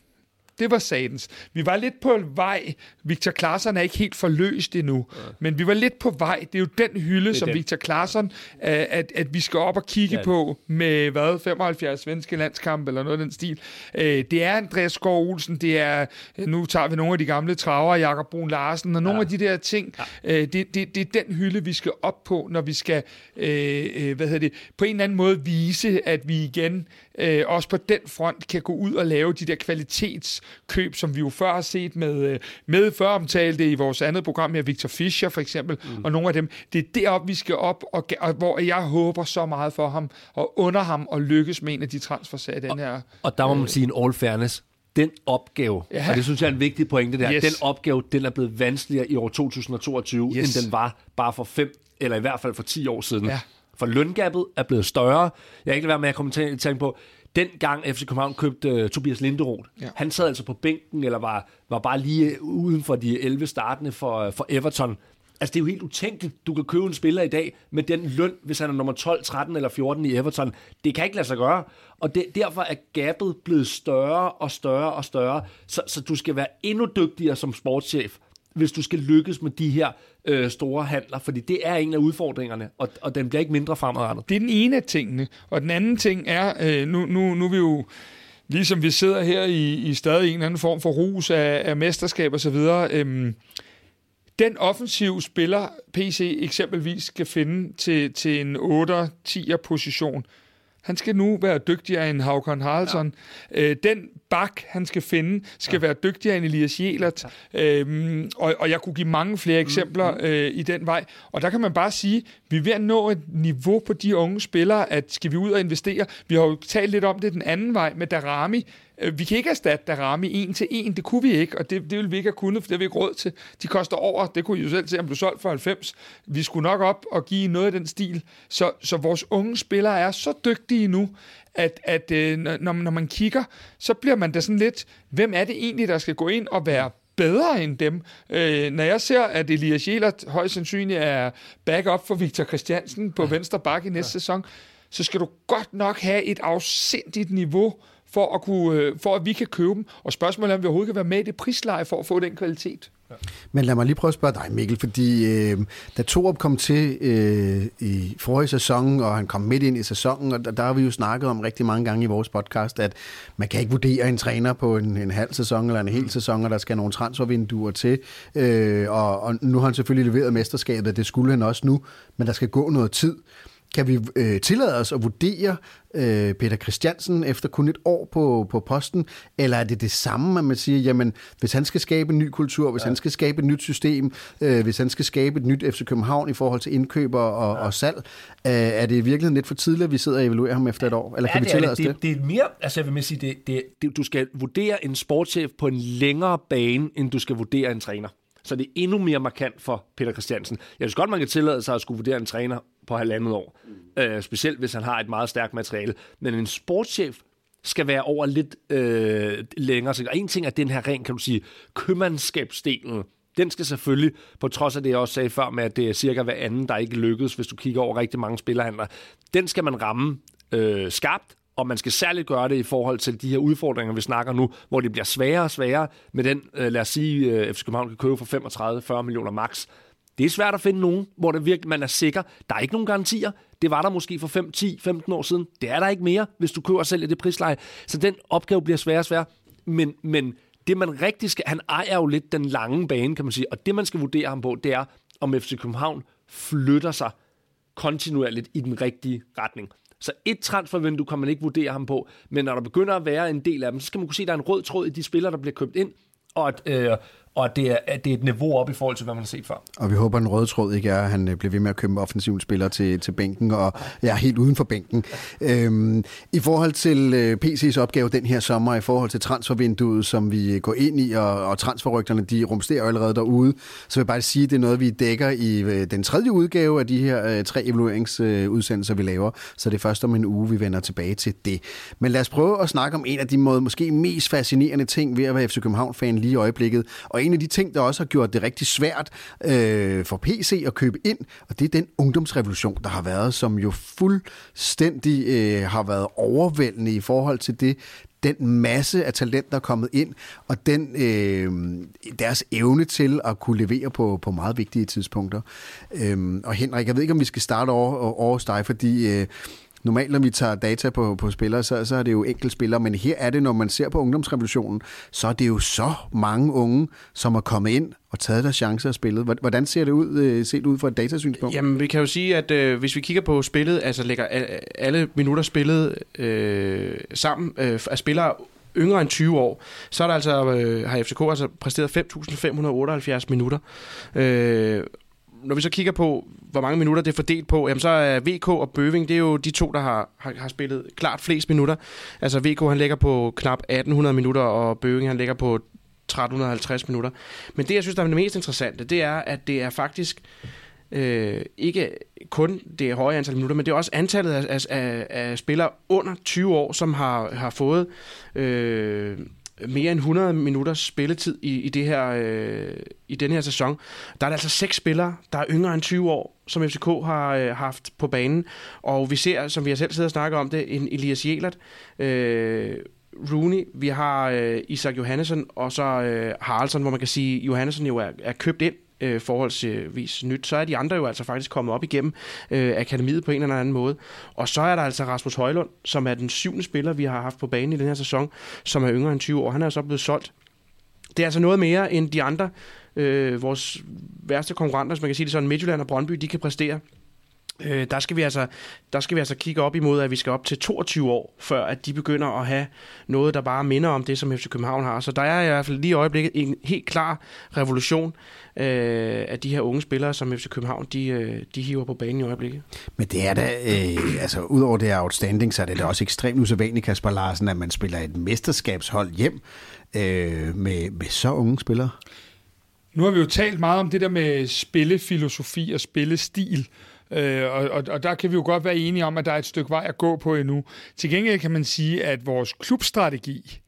det var satans. Vi var lidt på vej. Victor Claesson er ikke helt forløst endnu, ja. men vi var lidt på vej. Det er jo den hylde, som den. Victor Claesson, at, at vi skal op og kigge ja. på med, hvad, 75 svenske landskampe eller noget af den stil. Øh, det er Andreas Skov Olsen, det er, nu tager vi nogle af de gamle traver, Jakob Brun Larsen, og nogle ja. af de der ting. Ja. Øh, det, det, det er den hylde, vi skal op på, når vi skal, øh, hvad hedder det, på en eller anden måde vise, at vi igen øh, også på den front kan gå ud og lave de der kvalitetskøb, som vi jo før har set med, øh, med før omtalte i vores andet program her, Victor Fischer for eksempel, mm. og nogle af dem. Det er deroppe, vi skal op, og, og hvor jeg håber så meget for ham, og under ham og lykkes med en af de transfers af den her. Og der må man øh, sige en all fairness den opgave, ja. og det synes jeg er en vigtig pointe der, yes. den opgave, den er blevet vanskeligere i år 2022, yes. end den var bare for fem, eller i hvert fald for 10 år siden. Ja. For løngabet er blevet større. Jeg kan ikke være med at komme til at tænke på, dengang FC København købte uh, Tobias Linderoth, ja. han sad altså på bænken, eller var, var bare lige uden for de 11 startende for, for Everton. Altså, det er jo helt utænkeligt. Du kan købe en spiller i dag med den løn, hvis han er nummer 12, 13 eller 14 i Everton. Det kan ikke lade sig gøre. Og det, derfor er gabet blevet større og større og større. Så, så du skal være endnu dygtigere som sportschef hvis du skal lykkes med de her øh, store handler, fordi det er en af udfordringerne, og, og den bliver ikke mindre fremadrettet. Det er den ene af tingene, og den anden ting er, øh, nu, nu, nu er vi jo ligesom vi sidder her i, i stadig en eller anden form for rus af, af mesterskab og så videre, øh, den offensiv spiller PC eksempelvis skal finde til, til en 8-10'er position, han skal nu være dygtigere end Havkon Haraldsson. Ja. Øh, den bak, han skal finde, skal ja. være dygtigere end Elias Jelert. Ja. Øhm, og, og jeg kunne give mange flere eksempler mm, øh, i den vej. Og der kan man bare sige, vi er ved at nå et niveau på de unge spillere, at skal vi ud og investere. Vi har jo talt lidt om det den anden vej med Darami. Øh, vi kan ikke erstatte Darami en til en, det kunne vi ikke, og det, det vil vi ikke have kunnet, for det har vi ikke råd til. De koster over, det kunne I jo selv se, om du solgte for 90. Vi skulle nok op og give noget af den stil. Så, så vores unge spillere er så dygtige nu, at, at øh, når, når man kigger, så bliver man da sådan lidt, hvem er det egentlig, der skal gå ind og være bedre end dem. Øh, når jeg ser, at Elias Jelert højst sandsynligt er backup for Victor Christiansen på venstre bakke i næste ja. sæson, så skal du godt nok have et afsindigt niveau, for at, kunne, øh, for at vi kan købe dem. Og spørgsmålet er, om vi overhovedet kan være med i det prisleje for at få den kvalitet. Ja. Men lad mig lige prøve at spørge dig, Mikkel, fordi øh, da Torup kom til øh, i forrige sæson, og han kom midt ind i sæsonen, og der, der har vi jo snakket om rigtig mange gange i vores podcast, at man kan ikke vurdere en træner på en, en halv sæson eller en hel sæson, og der skal nogle transfervinduer til. Øh, og, og nu har han selvfølgelig leveret mesterskabet, det skulle han også nu, men der skal gå noget tid. Kan vi øh, tillade os at vurdere øh, Peter Christiansen efter kun et år på, på posten, eller er det det samme, at man siger, jamen, hvis han skal skabe en ny kultur, hvis ja. han skal skabe et nyt system, øh, hvis han skal skabe et nyt FC København i forhold til indkøber og, ja. og salg, øh, er det i virkeligheden lidt for tidligt, at vi sidder og evaluerer ham efter et år? Eller ja, kan vi tillade os det? Det, det er mere, altså jeg vil sige, det, det, det, du skal vurdere en sportschef på en længere bane, end du skal vurdere en træner. Så det er endnu mere markant for Peter Christiansen. Jeg synes godt, man kan tillade sig at skulle vurdere en træner på halvandet år. Øh, specielt hvis han har et meget stærkt materiale. Men en sportschef skal være over lidt øh, længere. Så en ting er den her ren, kan du sige, købmandskabsdelen. Den skal selvfølgelig, på trods af det, jeg også sagde før, med at det er cirka hver anden, der ikke lykkes, hvis du kigger over rigtig mange spillerhandler. Den skal man ramme øh, skarpt, og man skal særligt gøre det i forhold til de her udfordringer, vi snakker nu, hvor det bliver sværere og sværere med den, øh, lad os sige, øh, FC København kan købe for 35-40 millioner max. Det er svært at finde nogen, hvor det virkelig, man er sikker. Der er ikke nogen garantier. Det var der måske for 5, 10, 15 år siden. Det er der ikke mere, hvis du køber selv i det prisleje. Så den opgave bliver sværere og sværere. Men, men det man rigtig skal... Han ejer jo lidt den lange bane, kan man sige. Og det man skal vurdere ham på, det er, om FC København flytter sig kontinuerligt i den rigtige retning. Så et transfervindue kan man ikke vurdere ham på, men når der begynder at være en del af dem, så skal man kunne se, at der er en rød tråd i de spillere, der bliver købt ind, og at, øh, og at det, er, at det er et niveau op i forhold til, hvad man har set før. Og vi håber, at den røde tråd ikke er, at han øh, bliver ved med at købe offensiv spiller til, til bænken, og ja, helt uden for bænken. Øhm, I forhold til øh, PC's opgave den her sommer, i forhold til transfervinduet, som vi går ind i, og, og transferrygterne, de rumsterer allerede derude, så vil jeg bare sige, at det er noget, vi dækker i øh, den tredje udgave af de her øh, tre evalueringsudsendelser, øh, vi laver. Så det er først om en uge, vi vender tilbage til det. Men lad os prøve at snakke om en af de måde, måske mest fascinerende ting ved at være FC København-fan lige i øjeblikket, og en af de ting, der også har gjort det rigtig svært øh, for PC at købe ind, og det er den ungdomsrevolution, der har været, som jo fuldstændig øh, har været overvældende i forhold til det, den masse af talent, der er kommet ind, og den øh, deres evne til at kunne levere på, på meget vigtige tidspunkter. Øh, og Henrik, jeg ved ikke, om vi skal starte over, over hos dig, fordi øh, Normalt, når vi tager data på, på spillere, så, så er det jo enkelte spillere, men her er det, når man ser på ungdomsrevolutionen, så er det jo så mange unge, som er kommet ind og taget deres chancer og spillet. Hvordan ser det ud, øh, set ud fra et datasynspunkt? Jamen, vi kan jo sige, at øh, hvis vi kigger på spillet, altså lægger alle minutter spillet øh, sammen øh, af spillere yngre end 20 år, så er der altså, øh, har FCK altså præsteret 5.578 minutter. Øh, når vi så kigger på, hvor mange minutter det er fordelt på, jamen så er VK og Bøving, det er jo de to, der har, har, har spillet klart flest minutter. Altså VK han ligger på knap 1800 minutter, og Bøving han ligger på 1350 minutter. Men det, jeg synes, der er det mest interessante, det er, at det er faktisk øh, ikke kun det høje antal minutter, men det er også antallet af, af, af spillere under 20 år, som har, har fået øh, mere end 100 minutters spilletid i, i, det her, øh, i den her sæson. Der er der altså seks spillere, der er yngre end 20 år, som FCK har øh, haft på banen. Og vi ser, som vi har selv siddet og snakket om det, en Elias Jelert, øh, Rooney, vi har øh, Isak Johannesson, og så øh, Haraldsson, hvor man kan sige, at Johannesson jo er, er købt ind øh, forholdsvis nyt, så er de andre jo altså faktisk kommet op igennem øh, akademiet på en eller anden måde. Og så er der altså Rasmus Højlund, som er den syvende spiller, vi har haft på banen i den her sæson, som er yngre end 20 år. Han er så blevet solgt. Det er altså noget mere end de andre, øh, vores værste konkurrenter, hvis man kan sige det sådan, Midtjylland og Brøndby, de kan præstere. Øh, der, skal vi altså, der skal vi altså kigge op imod, at vi skal op til 22 år, før at de begynder at have noget, der bare minder om det, som FC København har. Så der er i hvert fald lige i øjeblikket en helt klar revolution øh, af de her unge spillere, som FC København de, øh, de hiver på banen i øjeblikket. Men det er da, øh, altså udover det er outstanding, så er det da også ekstremt usædvanligt, Kasper Larsen, at man spiller et mesterskabshold hjem øh, med, med så unge spillere. Nu har vi jo talt meget om det der med spillefilosofi og spillestil, Øh, og, og, og der kan vi jo godt være enige om, at der er et stykke vej at gå på endnu. Til gengæld kan man sige, at vores klubstrategi,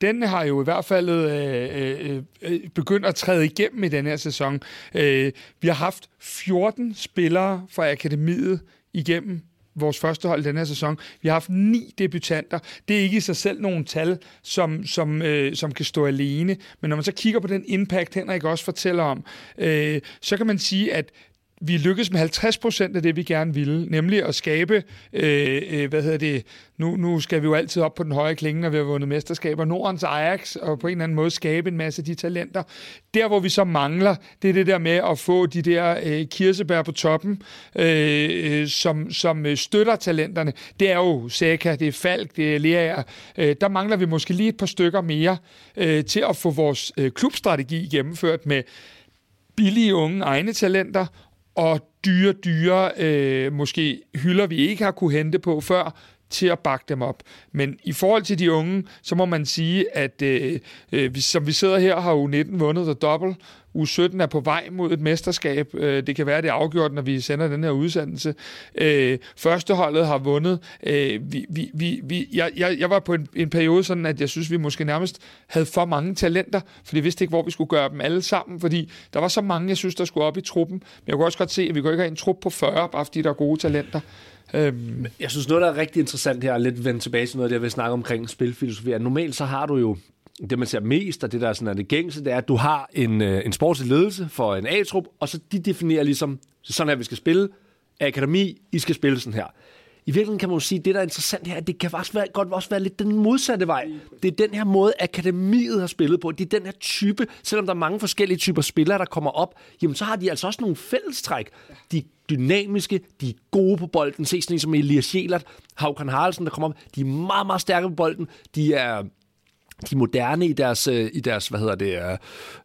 den har jo i hvert fald øh, øh, øh begyndt at træde igennem i den her sæson. Øh, vi har haft 14 spillere fra akademiet igennem vores første hold den her sæson. Vi har haft ni debutanter. Det er ikke i sig selv nogen tal, som, som, øh, som kan stå alene. Men når man så kigger på den impact, Henrik også fortæller om, øh, så kan man sige, at vi lykkedes med 50 procent af det, vi gerne ville, nemlig at skabe, øh, øh, hvad hedder det, nu, nu skal vi jo altid op på den høje klinge, når vi har vundet mesterskaber, Nordens Ajax, og på en eller anden måde skabe en masse af de talenter. Der, hvor vi så mangler, det er det der med at få de der øh, kirsebær på toppen, øh, øh som, som øh, støtter talenterne. Det er jo Seca, det er Falk, det er Lea. Øh, der mangler vi måske lige et par stykker mere øh, til at få vores øh, klubstrategi gennemført med billige unge egne talenter og dyre, dyre øh, måske hylder, vi ikke har kunne hente på før, til at bakke dem op. Men i forhold til de unge, så må man sige, at øh, øh, som vi sidder her, har U19 vundet der dobbelt. U17 er på vej mod et mesterskab. Øh, det kan være, det er afgjort, når vi sender den her udsendelse. Øh, førsteholdet har vundet. Øh, vi, vi, vi, vi, jeg, jeg, jeg var på en, en periode sådan, at jeg synes, vi måske nærmest havde for mange talenter, for vi vidste ikke, hvor vi skulle gøre dem alle sammen, fordi der var så mange, jeg synes, der skulle op i truppen. Men jeg kunne også godt se, at vi kunne ikke have en trup på 40, bare fordi der er gode talenter. Øhm. Jeg synes, noget, der er rigtig interessant her, er lidt vende tilbage til noget, jeg vil snakke omkring spilfilosofi. Normalt så har du jo det, man ser mest, og det, der sådan er det gængse, det er, at du har en, øh, en sportslig ledelse for en A-trup, og så de definerer ligesom, sådan her, vi skal spille. Akademi, I skal spille sådan her. I virkeligheden kan man jo sige, at det, der er interessant her, det kan også være, godt også være lidt den modsatte vej. Det er den her måde, akademiet har spillet på. Det er den her type, selvom der er mange forskellige typer spillere, der kommer op, jamen så har de altså også nogle fællestræk. De er dynamiske, de er gode på bolden. Se sådan en som Elias Jelert, Haukan Haraldsen, der kommer op. De er meget, meget stærke på bolden. De er de moderne i deres, øh, i deres hvad hedder det,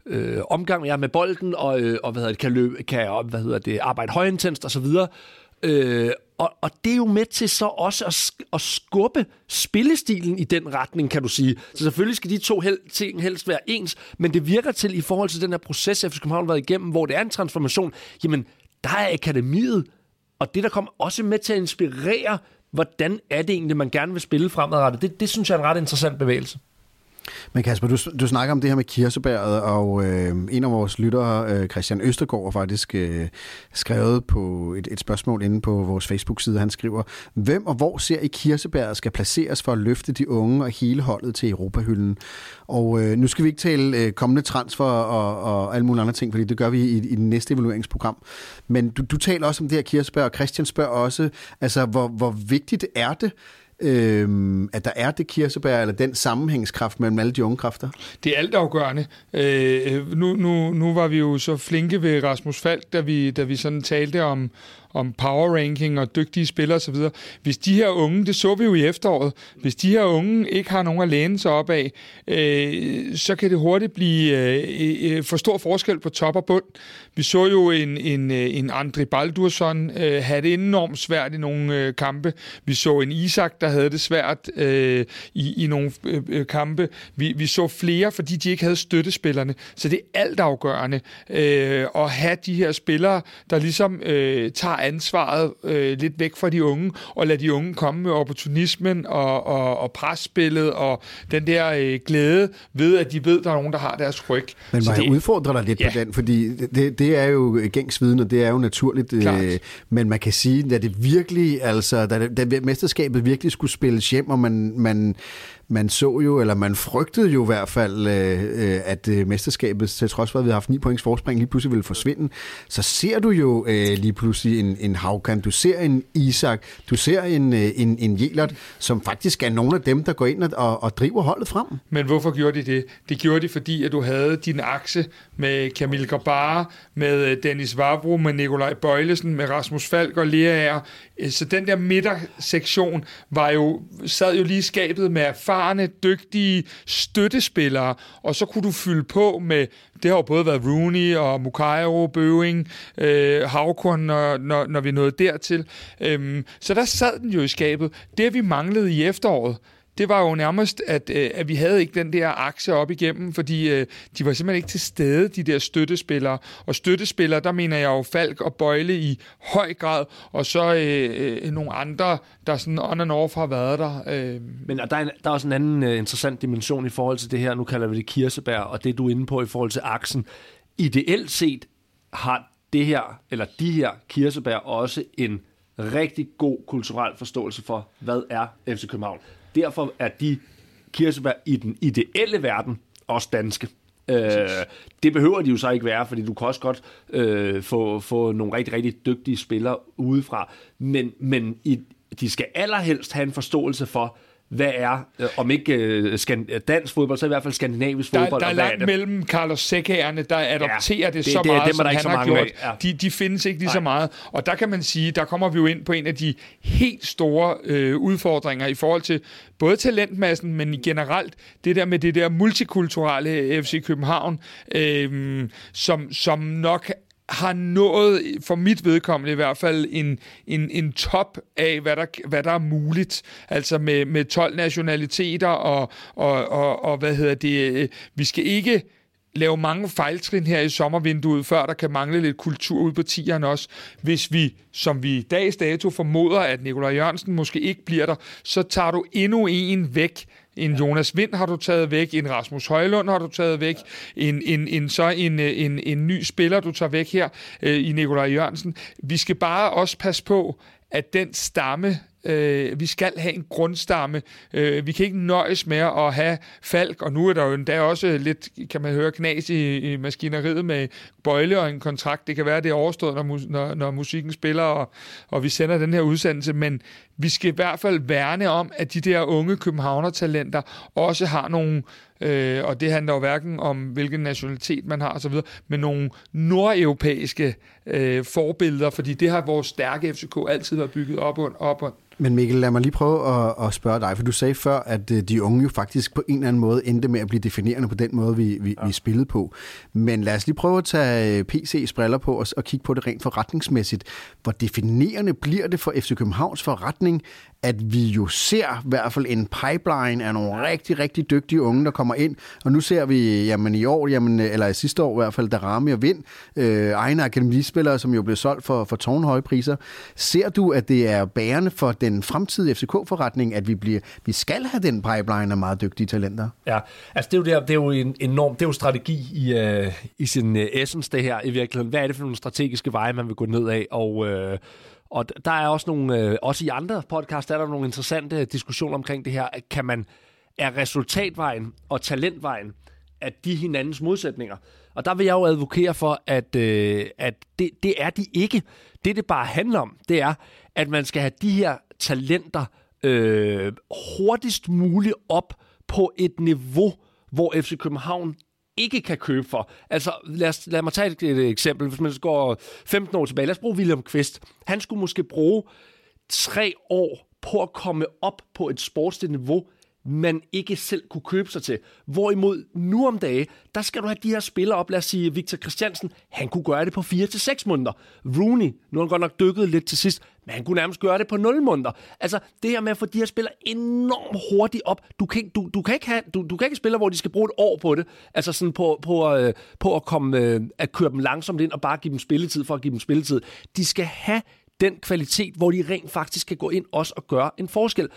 øh, øh omgang ja, med bolden, og, øh, og hvad hedder det, kan, løbe, kan hvad hedder det, arbejde højintenst og så videre. Øh, og, og det er jo med til så også at, at skubbe spillestilen i den retning, kan du sige. Så selvfølgelig skal de to hel, ting helst være ens, men det virker til i forhold til den her proces, FC København har været igennem, hvor det er en transformation, jamen, der er akademiet, og det der kommer også med til at inspirere, hvordan er det egentlig, man gerne vil spille fremadrettet. Det, det synes jeg er en ret interessant bevægelse. Men Kasper, du, du snakker om det her med kirsebæret, og øh, en af vores lyttere, øh, Christian Østergaard, har faktisk øh, skrevet på et, et spørgsmål inde på vores Facebook-side. Han skriver, hvem og hvor ser I kirsebæret skal placeres for at løfte de unge og hele holdet til Europahylden? Og øh, nu skal vi ikke tale øh, kommende transfer og, og alle mulige andre ting, fordi det gør vi i, i det næste evalueringsprogram. Men du, du taler også om det her kirsebær, og Christian spørger også, altså hvor, hvor vigtigt er det, øh, at der er det kirsebær, eller den sammenhængskraft mellem alle de unge kræfter? Det er altafgørende. Øh, nu, nu, nu var vi jo så flinke ved Rasmus Falk, da vi, da vi sådan talte om, om power ranking og dygtige spillere osv. Hvis de her unge, det så vi jo i efteråret, hvis de her unge ikke har nogen at læne sig op af, øh, så kan det hurtigt blive øh, øh, øh for stor forskel på top og bund. Vi så jo en, en, øh, en Andri Baldursson øh, have det enormt svært i nogle øh, kampe. Vi så en Isak, der havde det svært øh, i, i nogle øh, øh, kampe. Vi, vi så flere, fordi de ikke havde støttespillerne. Så det er altafgørende øh, at have de her spillere, der ligesom øh, tager ansvaret øh, lidt væk fra de unge, og lade de unge komme med opportunismen og, og, og presspillet og den der øh, glæde ved, at de ved, at der er nogen, der har deres ryg. Men må jeg det, udfordre dig lidt ja. på den, fordi det, det er jo gængs viden, og det er jo naturligt, øh, men man kan sige, at det virkelig, altså, da, da mesterskabet virkelig skulle spilles hjem, og man, man man så jo, eller man frygtede jo i hvert fald, øh, øh at øh, mesterskabet, til trods for, at vi har haft 9 points forspring, lige pludselig ville forsvinde. Så ser du jo øh, lige pludselig en, en Havkan, du ser en Isak, du ser en, øh, en, en Jelert, som faktisk er nogle af dem, der går ind og, og driver holdet frem. Men hvorfor gjorde de det? Det gjorde de, fordi at du havde din akse med Kamil Grabar, med øh, Dennis Vavro, med Nikolaj Bøjlesen, med Rasmus Falk og Lea øh, Så den der midtersektion var jo, sad jo lige skabet med erfaring erfarne, dygtige støttespillere, og så kunne du fylde på med, det har jo både været Rooney og Mukairo, Bøving, øh, Havkorn, når, når, når vi nåede dertil. Øhm, så der sad den jo i skabet. Det vi manglede i efteråret, det var jo nærmest, at, øh, at vi havde ikke den der akse op igennem, fordi øh, de var simpelthen ikke til stede, de der støttespillere. Og støttespillere, der mener jeg jo Falk og Bøjle i høj grad, og så øh, øh, nogle andre, der sådan on and off har været der. Øh. Men der er, der er også en anden øh, interessant dimension i forhold til det her, nu kalder vi det kirsebær, og det du er inde på i forhold til aksen. Ideelt set har det her, eller de her kirsebær også en rigtig god kulturel forståelse for, hvad er FC København. Derfor er de kirsebær i den ideelle verden også danske. Øh, det behøver de jo så ikke være, fordi du kan også godt øh, få, få nogle rigtig, rigtig dygtige spillere udefra. Men, men i, de skal allerhelst have en forståelse for, hvad er, øh, om ikke øh, dansk fodbold, så i hvert fald skandinavisk der, fodbold. Der er langt mellem Carlos Sækagerne, der adopterer ja, det, det så det, meget, det, som han har gjort. Ja. De, de findes ikke lige Nej. så meget. Og der kan man sige, der kommer vi jo ind på en af de helt store øh, udfordringer i forhold til både talentmassen, men generelt det der med det der multikulturelle FC København, øh, som, som nok har nået, for mit vedkommende i hvert fald, en, en, en top af, hvad der, hvad der er muligt. Altså med, med 12 nationaliteter, og, og, og, og hvad hedder det, øh, vi skal ikke lave mange fejltrin her i sommervinduet, før der kan mangle lidt kultur ud på tieren også. Hvis vi, som vi i dags dato formoder, at Nikolaj Jørgensen måske ikke bliver der, så tager du endnu en væk en Jonas Vind har du taget væk, en Rasmus Højlund har du taget væk, en, en, en så en, en, en ny spiller, du tager væk her øh, i Nikolaj Jørgensen. Vi skal bare også passe på, at den stamme Øh, vi skal have en grundstamme. Øh, vi kan ikke nøjes med at have Falk, og nu er der jo endda også lidt, kan man høre, knas i, i maskineriet med bøjle og en kontrakt. Det kan være, det er overstået, når, når, når musikken spiller, og, og vi sender den her udsendelse, men vi skal i hvert fald værne om, at de der unge københavner-talenter også har nogle, øh, og det handler jo hverken om, hvilken nationalitet man har osv., men nogle nordeuropæiske øh, forbilleder, fordi det har vores stærke FCK altid været bygget op og op og men Mikkel, lad mig lige prøve at, at spørge dig, for du sagde før, at øh, de unge jo faktisk på en eller anden måde endte med at blive definerende på den måde, vi, vi, ja. vi spillede på. Men lad os lige prøve at tage PC's briller på og, og kigge på det rent forretningsmæssigt. Hvor definerende bliver det for FC Københavns forretning, at vi jo ser i hvert fald en pipeline af nogle rigtig, rigtig dygtige unge, der kommer ind. Og nu ser vi, jamen i år, jamen, eller sidste år i hvert fald, Darami og Vind, øh, egne akademispillere, som jo blev solgt for, for tårnhøje priser. Ser du, at det er bærende for den fremtidige FCK-forretning, at vi, bliver, vi skal have den pipeline af meget dygtige talenter? Ja, altså det er jo, der, det er jo en enorm, det er jo strategi i, øh, i sin øh, essence, det her i virkeligheden. Hvad er det for nogle strategiske veje, man vil gå ned af? Og øh, og der er også nogle, øh, også i andre podcasts, der er der nogle interessante diskussioner omkring det her. Kan man, er resultatvejen og talentvejen, at de hinandens modsætninger? Og der vil jeg jo advokere for, at, øh, at det, det er de ikke. Det, det bare handler om, det er, at man skal have de her talenter øh, hurtigst muligt op på et niveau, hvor FC København ikke kan købe for. Altså, lad, os, lad mig tage et, et eksempel. Hvis man går 15 år tilbage, lad os bruge William Kvist. Han skulle måske bruge tre år på at komme op på et sportsligt niveau, man ikke selv kunne købe sig til. Hvorimod nu om dage, der skal du have de her spillere op. Lad os sige, Victor Christiansen, han kunne gøre det på 4 til seks måneder. Rooney, nu har han godt nok dykket lidt til sidst, men han kunne nærmest gøre det på 0 måneder. Altså, det her med at få de her spillere enormt hurtigt op. Du kan, du, du kan ikke have, du, du kan ikke spille, hvor de skal bruge et år på det. Altså sådan på, på, øh, på at, komme, øh, at køre dem langsomt ind og bare give dem spilletid for at give dem spilletid. De skal have den kvalitet, hvor de rent faktisk kan gå ind også og gøre en forskel.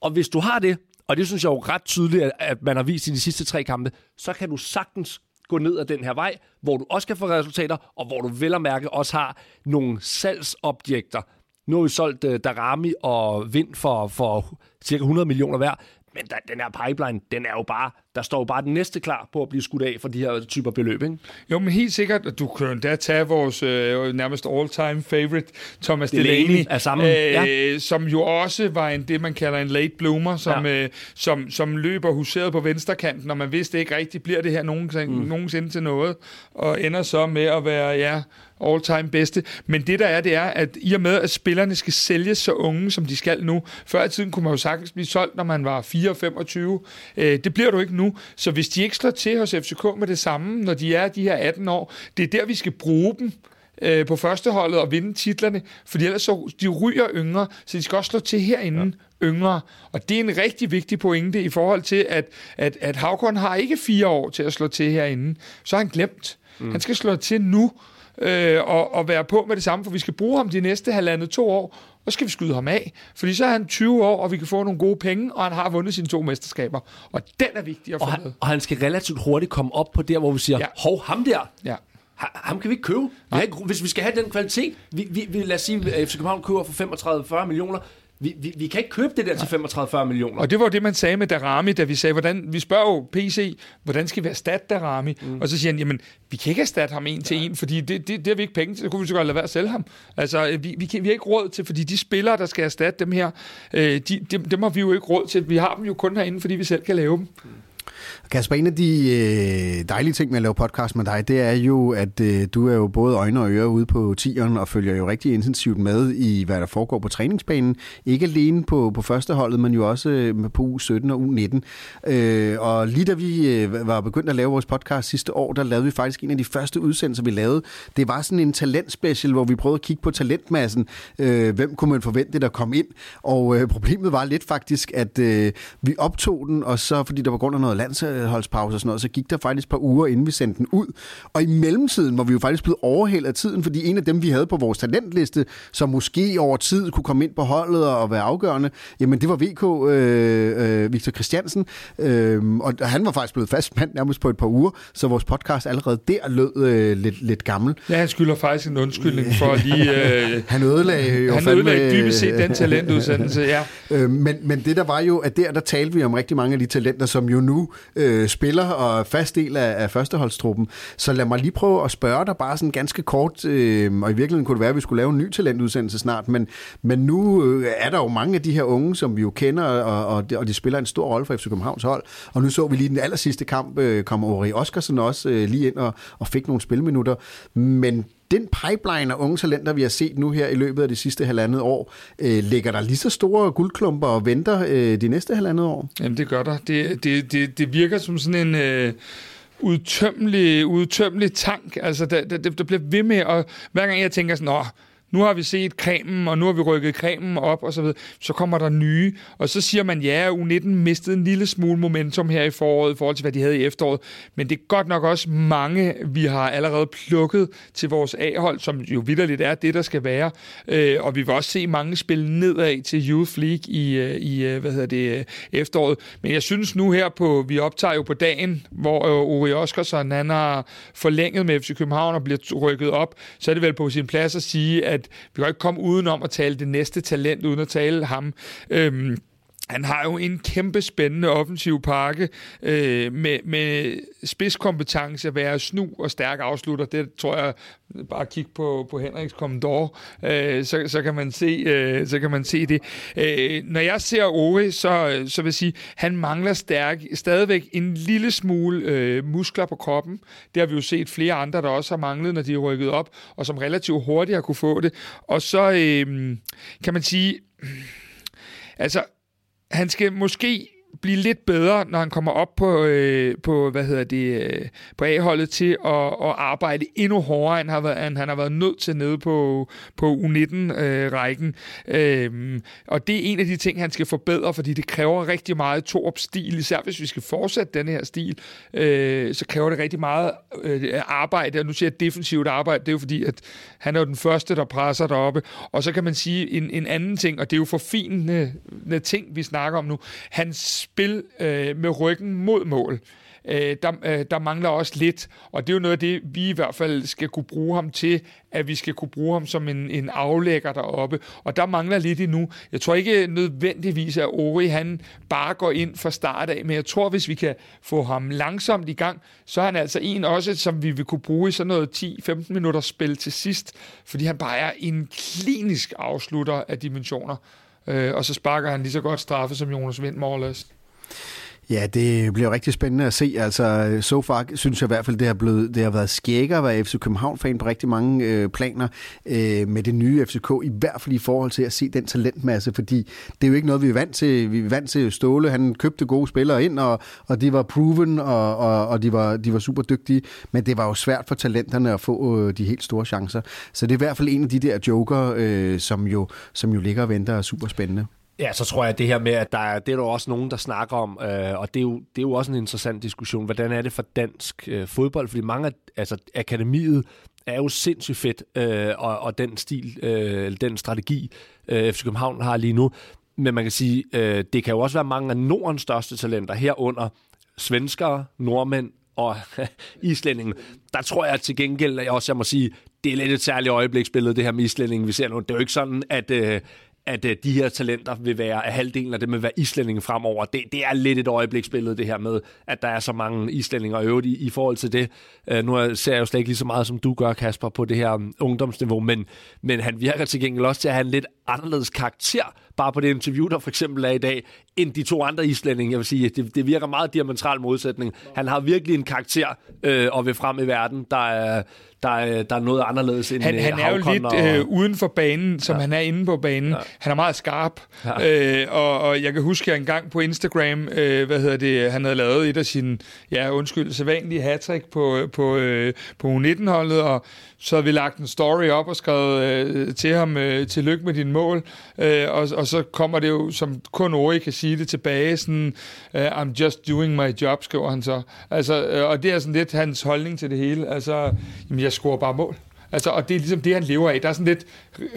Og hvis du har det, og det synes jeg jo ret tydeligt, at man har vist i de sidste tre kampe, så kan du sagtens gå ned ad den her vej, hvor du også kan få resultater, og hvor du vel og mærke også har nogle salgsobjekter. Nu har vi solgt uh, Darami og Vind for, for cirka 100 millioner hver. Men der, den her pipeline, den er jo bare, der står jo bare den næste klar på at blive skudt af for de her typer beløb, ikke? Jo, men helt sikkert, du kan da tage vores øh, nærmest all-time favorite, Thomas Delaney, Delaney er sammen. Øh, ja. som jo også var en, det, man kalder en late bloomer, som, ja. øh, som, som løber huseret på venstrekanten, og man vidste ikke rigtigt, bliver det her nogensinde, mm. nogensinde til noget, og ender så med at være, ja, all-time bedste. Men det der er, det er, at i og med, at spillerne skal sælges så unge, som de skal nu, før i tiden kunne man jo sagtens blive solgt, når man var 4-25. Øh, det bliver du ikke nu. Så hvis de ikke slår til hos FCK med det samme, når de er de her 18 år, det er der, vi skal bruge dem øh, på førsteholdet og vinde titlerne, fordi ellers så de ryger yngre, så de skal også slå til herinde ja. yngre. Og det er en rigtig vigtig pointe i forhold til, at, at, at Havkon har ikke fire år til at slå til herinde. Så har han glemt. Mm. Han skal slå til nu øh, og, og være på med det samme, for vi skal bruge ham de næste halvandet to år, og så skal vi skyde ham af. Fordi så er han 20 år, og vi kan få nogle gode penge, og han har vundet sine to mesterskaber. Og den er vigtig at få Og med. han, og han skal relativt hurtigt komme op på der, hvor vi siger, Ja. hov, ham der, Ja. ha- ham kan vi ikke købe. Ikke, hvis vi skal have den kvalitet, vi, vi, vi lad os sige, at FC København køber for 35-40 millioner, vi, vi, vi kan ikke købe det der til 35-40 millioner. Og det var det, man sagde med Darami, da vi sagde, hvordan, vi spørger jo PC, hvordan skal vi erstatte Darami? Mm. Og så siger han, jamen, vi kan ikke erstatte ham en til en, fordi det, det, det har vi ikke penge til, så kunne vi så godt lade være at sælge ham. Altså, vi, vi, kan, vi har ikke råd til, fordi de spillere, der skal erstatte dem her, øh, de, dem, dem har vi jo ikke råd til. Vi har dem jo kun herinde, fordi vi selv kan lave dem. Kasper, en af de øh, dejlige ting med at lave podcast med dig, det er jo, at øh, du er jo både øjne og ører ude på tieren og følger jo rigtig intensivt med i, hvad der foregår på træningsbanen. Ikke alene på, på førsteholdet, men jo også øh, på u 17 og u 19. Øh, og lige da vi øh, var begyndt at lave vores podcast sidste år, der lavede vi faktisk en af de første udsendelser, vi lavede. Det var sådan en talentspecial, hvor vi prøvede at kigge på talentmassen. Øh, hvem kunne man forvente, der kom ind? Og øh, problemet var lidt faktisk, at øh, vi optog den, og så, fordi der var grund af noget landsholdspause og sådan noget, så gik der faktisk et par uger, inden vi sendte den ud. Og i mellemtiden var vi jo faktisk blevet overhældet af tiden, fordi en af dem, vi havde på vores talentliste, som måske over tid kunne komme ind på holdet og være afgørende, jamen det var VK øh, øh, Victor Christiansen, øh, og han var faktisk blevet fast mand nærmest på et par uger, så vores podcast allerede der lød øh, lidt, lidt gammel. Ja, han skylder faktisk en undskyldning for lige... Øh, Han ødelagde jo han fandme- ødelagde dybest set den talentudsendelse, ja. Øh, men, men det der var jo, at der, der talte vi om rigtig mange af de talenter, som jo nu øh, Øh, spiller og fast del af, af førsteholdstruppen. Så lad mig lige prøve at spørge dig bare sådan ganske kort, øh, og i virkeligheden kunne det være, at vi skulle lave en ny talentudsendelse snart, men, men nu øh, er der jo mange af de her unge, som vi jo kender, og, og, de, og de spiller en stor rolle for FC Københavns hold. Og nu så vi lige den aller sidste kamp, øh, kom Ori Oskarsen også øh, lige ind og, og fik nogle spilminutter. Men den pipeline af unge talenter, vi har set nu her i løbet af de sidste halvandet år, øh, ligger der lige så store guldklumper og venter øh, de næste halvandet år? Jamen, det gør der. Det, det, det, det virker som sådan en øh, udtømmelig, udtømmelig tank. Altså, der, der, der bliver ved med, og hver gang jeg tænker sådan, Åh, nu har vi set cremen, og nu har vi rykket cremen op, og så videre. Så kommer der nye, og så siger man, ja, U19 mistede en lille smule momentum her i foråret, i forhold til, hvad de havde i efteråret. Men det er godt nok også mange, vi har allerede plukket til vores A-hold, som jo vidderligt er det, der skal være. Øh, og vi vil også se mange spille nedad til Youth League i, øh, i øh, hvad hedder det, øh, efteråret. Men jeg synes nu her på, vi optager jo på dagen, hvor øh, Uri Oskarsson, han har forlænget med FC København og bliver rykket op, så er det vel på sin plads at sige, at vi kan ikke komme udenom at tale det næste talent, uden at tale ham. Øhm, han har jo en kæmpe spændende offensiv pakke øh, med, med spidskompetence, at være snu og stærk afslutter. Det tror jeg, bare kig på, på Henriks Commodore, øh, så, så, kan man se, øh, så kan man se det. Øh, når jeg ser Ove, så, så vil jeg sige, han mangler stærk, stadigvæk en lille smule øh, muskler på kroppen. Det har vi jo set flere andre, der også har manglet, når de er rykket op, og som relativt hurtigt har kunne få det. Og så øh, kan man sige, altså han skal måske blive lidt bedre, når han kommer op på, øh, på hvad hedder det, øh, på A-holdet til at, at arbejde endnu hårdere, end, har været, end han har været nødt til nede på, på U19-rækken. Øh, øhm, og det er en af de ting, han skal forbedre, fordi det kræver rigtig meget to stil især hvis vi skal fortsætte den her stil, øh, så kræver det rigtig meget øh, arbejde, og nu siger jeg defensivt arbejde, det er jo fordi, at han er jo den første, der presser deroppe. Og så kan man sige en, en anden ting, og det er jo forfinende øh, ting, vi snakker om nu. Hans spil øh, med ryggen mod mål. Øh, der, øh, der mangler også lidt, og det er jo noget af det, vi i hvert fald skal kunne bruge ham til, at vi skal kunne bruge ham som en, en aflægger deroppe, og der mangler lidt endnu. Jeg tror ikke nødvendigvis, at Ori han bare går ind fra start af, men jeg tror, hvis vi kan få ham langsomt i gang, så er han altså en også, som vi vil kunne bruge i sådan noget 10-15 minutter spil til sidst, fordi han bare er en klinisk afslutter af dimensioner. Øh, og så sparker han lige så godt straffe som Jonas Vind, more. Ja, det bliver rigtig spændende at se. Altså, so far synes jeg i hvert fald, det har, blevet, det har været skækker at være FC København-fan på rigtig mange øh, planer øh, med det nye FCK, i hvert fald i forhold til at se den talentmasse, fordi det er jo ikke noget, vi er vant til. Vi er vant til Ståle, han købte gode spillere ind, og, og de var proven, og, og, og de, var, de var super dygtige, men det var jo svært for talenterne at få øh, de helt store chancer. Så det er i hvert fald en af de der joker, øh, som, jo, som jo ligger og venter og er super spændende. Ja, så tror jeg, at det her med, at der er, det er der også nogen, der snakker om, øh, og det er, jo, det er jo også en interessant diskussion. Hvordan er det for dansk øh, fodbold? Fordi mange af altså, akademiet er jo sindssygt fedt, øh, og, og den stil, øh, den strategi, øh, FC København har lige nu. Men man kan sige, øh, det kan jo også være mange af Nordens største talenter herunder svenskere, nordmænd og islændingen. Der tror jeg til gengæld, at jeg også jeg må sige, det er lidt et særligt øjebliksbillede, det her med islændingen, vi ser nu. Det er jo ikke sådan, at, øh, at øh, de her talenter vil være, at halvdelen af dem vil være islændinge fremover. Det, det er lidt et øjebliksbillede, det her med, at der er så mange islændinger øvrigt i, i forhold til det. Uh, nu ser jeg jo slet ikke lige så meget, som du gør, Kasper, på det her um, ungdomsniveau, men, men han virker til gengæld også til at have en lidt anderledes karakter, bare på det interview, der for eksempel er i dag, end de to andre islændinge. Jeg vil sige, det, det virker meget diametral modsætning. Han har virkelig en karakter øh, og vil frem i verden, der er, der er, der er noget anderledes end Han, øh, han er jo lidt og, øh, uden for banen, som ja. han er inde på banen. Ja. Han er meget skarp. Ja. Øh, og, og jeg kan huske, at en gang på Instagram, øh, hvad hedder det, han havde lavet et af sine, ja undskyld, sædvanlige hattrick på, på, øh, på U19-holdet, og så havde vi lagt en story op og skrevet øh, til ham, øh, tillykke med din mål. Øh, og, og så kommer det jo, som kun Ori kan sige det tilbage, sådan, øh, I'm just doing my job, skriver han så. Altså, øh, og det er sådan lidt hans holdning til det hele. Altså, jamen, jeg scorer bare mål. Altså, og det er ligesom det, han lever af. Der er sådan lidt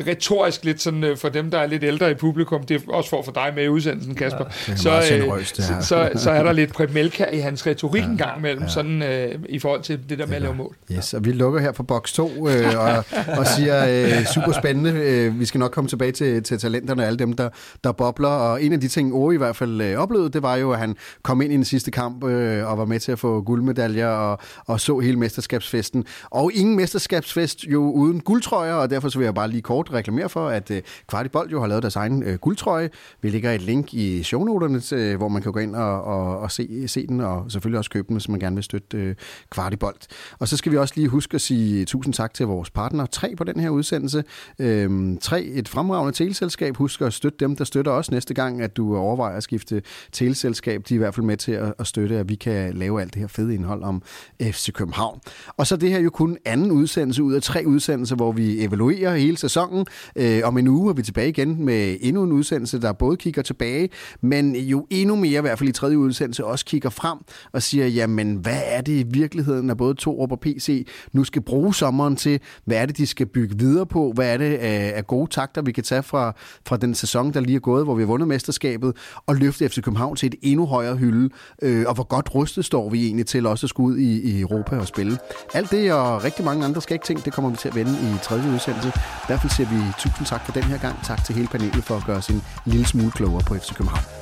retorisk lidt sådan, øh, for dem, der er lidt ældre i publikum, det er også for for dig med i udsendelsen, Kasper, Ja, så, øh, så, så, så er der lidt Melka i hans retorik ja, en gang imellem, ja. sådan øh, i forhold til det der med at lave mål. Yes, og vi lukker her for boks 2 øh, og, og siger øh, super spændende. Øh, vi skal nok komme tilbage til, til talenterne og alle dem, der, der bobler. Og en af de ting, Ori i hvert fald øh, oplevede, det var jo, at han kom ind i den sidste kamp øh, og var med til at få guldmedaljer og, og så hele mesterskabsfesten. Og ingen mesterskabsfest jo uden guldtrøjer, og derfor så vil jeg bare lige kort reklamere for, at øh, Kvartibold jo har lavet deres egen øh, guldtrøje. Vi lægger et link i shownoterne, øh, hvor man kan gå ind og, og, og se, se den, og selvfølgelig også købe den, hvis man gerne vil støtte øh, Kvartibold. Og så skal vi også lige huske at sige tusind tak til vores partner, tre på den her udsendelse. Øhm, tre, et fremragende teleselskab. Husk at støtte dem, der støtter os næste gang, at du overvejer at skifte teleselskab. De er i hvert fald med til at, at støtte, at vi kan lave alt det her fede indhold om FC København. Og så det her jo kun anden udsendelse ud af tre udsendelser, hvor vi evaluerer hele sæsonen. Øh, om en uge er vi tilbage igen med endnu en udsendelse, der både kigger tilbage, men jo endnu mere, i hvert fald i tredje udsendelse, også kigger frem og siger, jamen, hvad er det i virkeligheden, at både Torup og PC nu skal bruge sommeren til? Hvad er det, de skal bygge videre på? Hvad er det af, af gode takter, vi kan tage fra, fra den sæson, der lige er gået, hvor vi har vundet mesterskabet, og løfte FC København til et endnu højere hylde? Øh, og hvor godt rustet står vi egentlig til også at skulle ud i, i Europa og spille? Alt det og rigtig mange andre skal ikke ting, det kommer vi til at vende i tredje udsendelse. I hvert fald siger vi tusind tak for den her gang. Tak til hele panelet for at gøre os en lille smule klogere på FC København.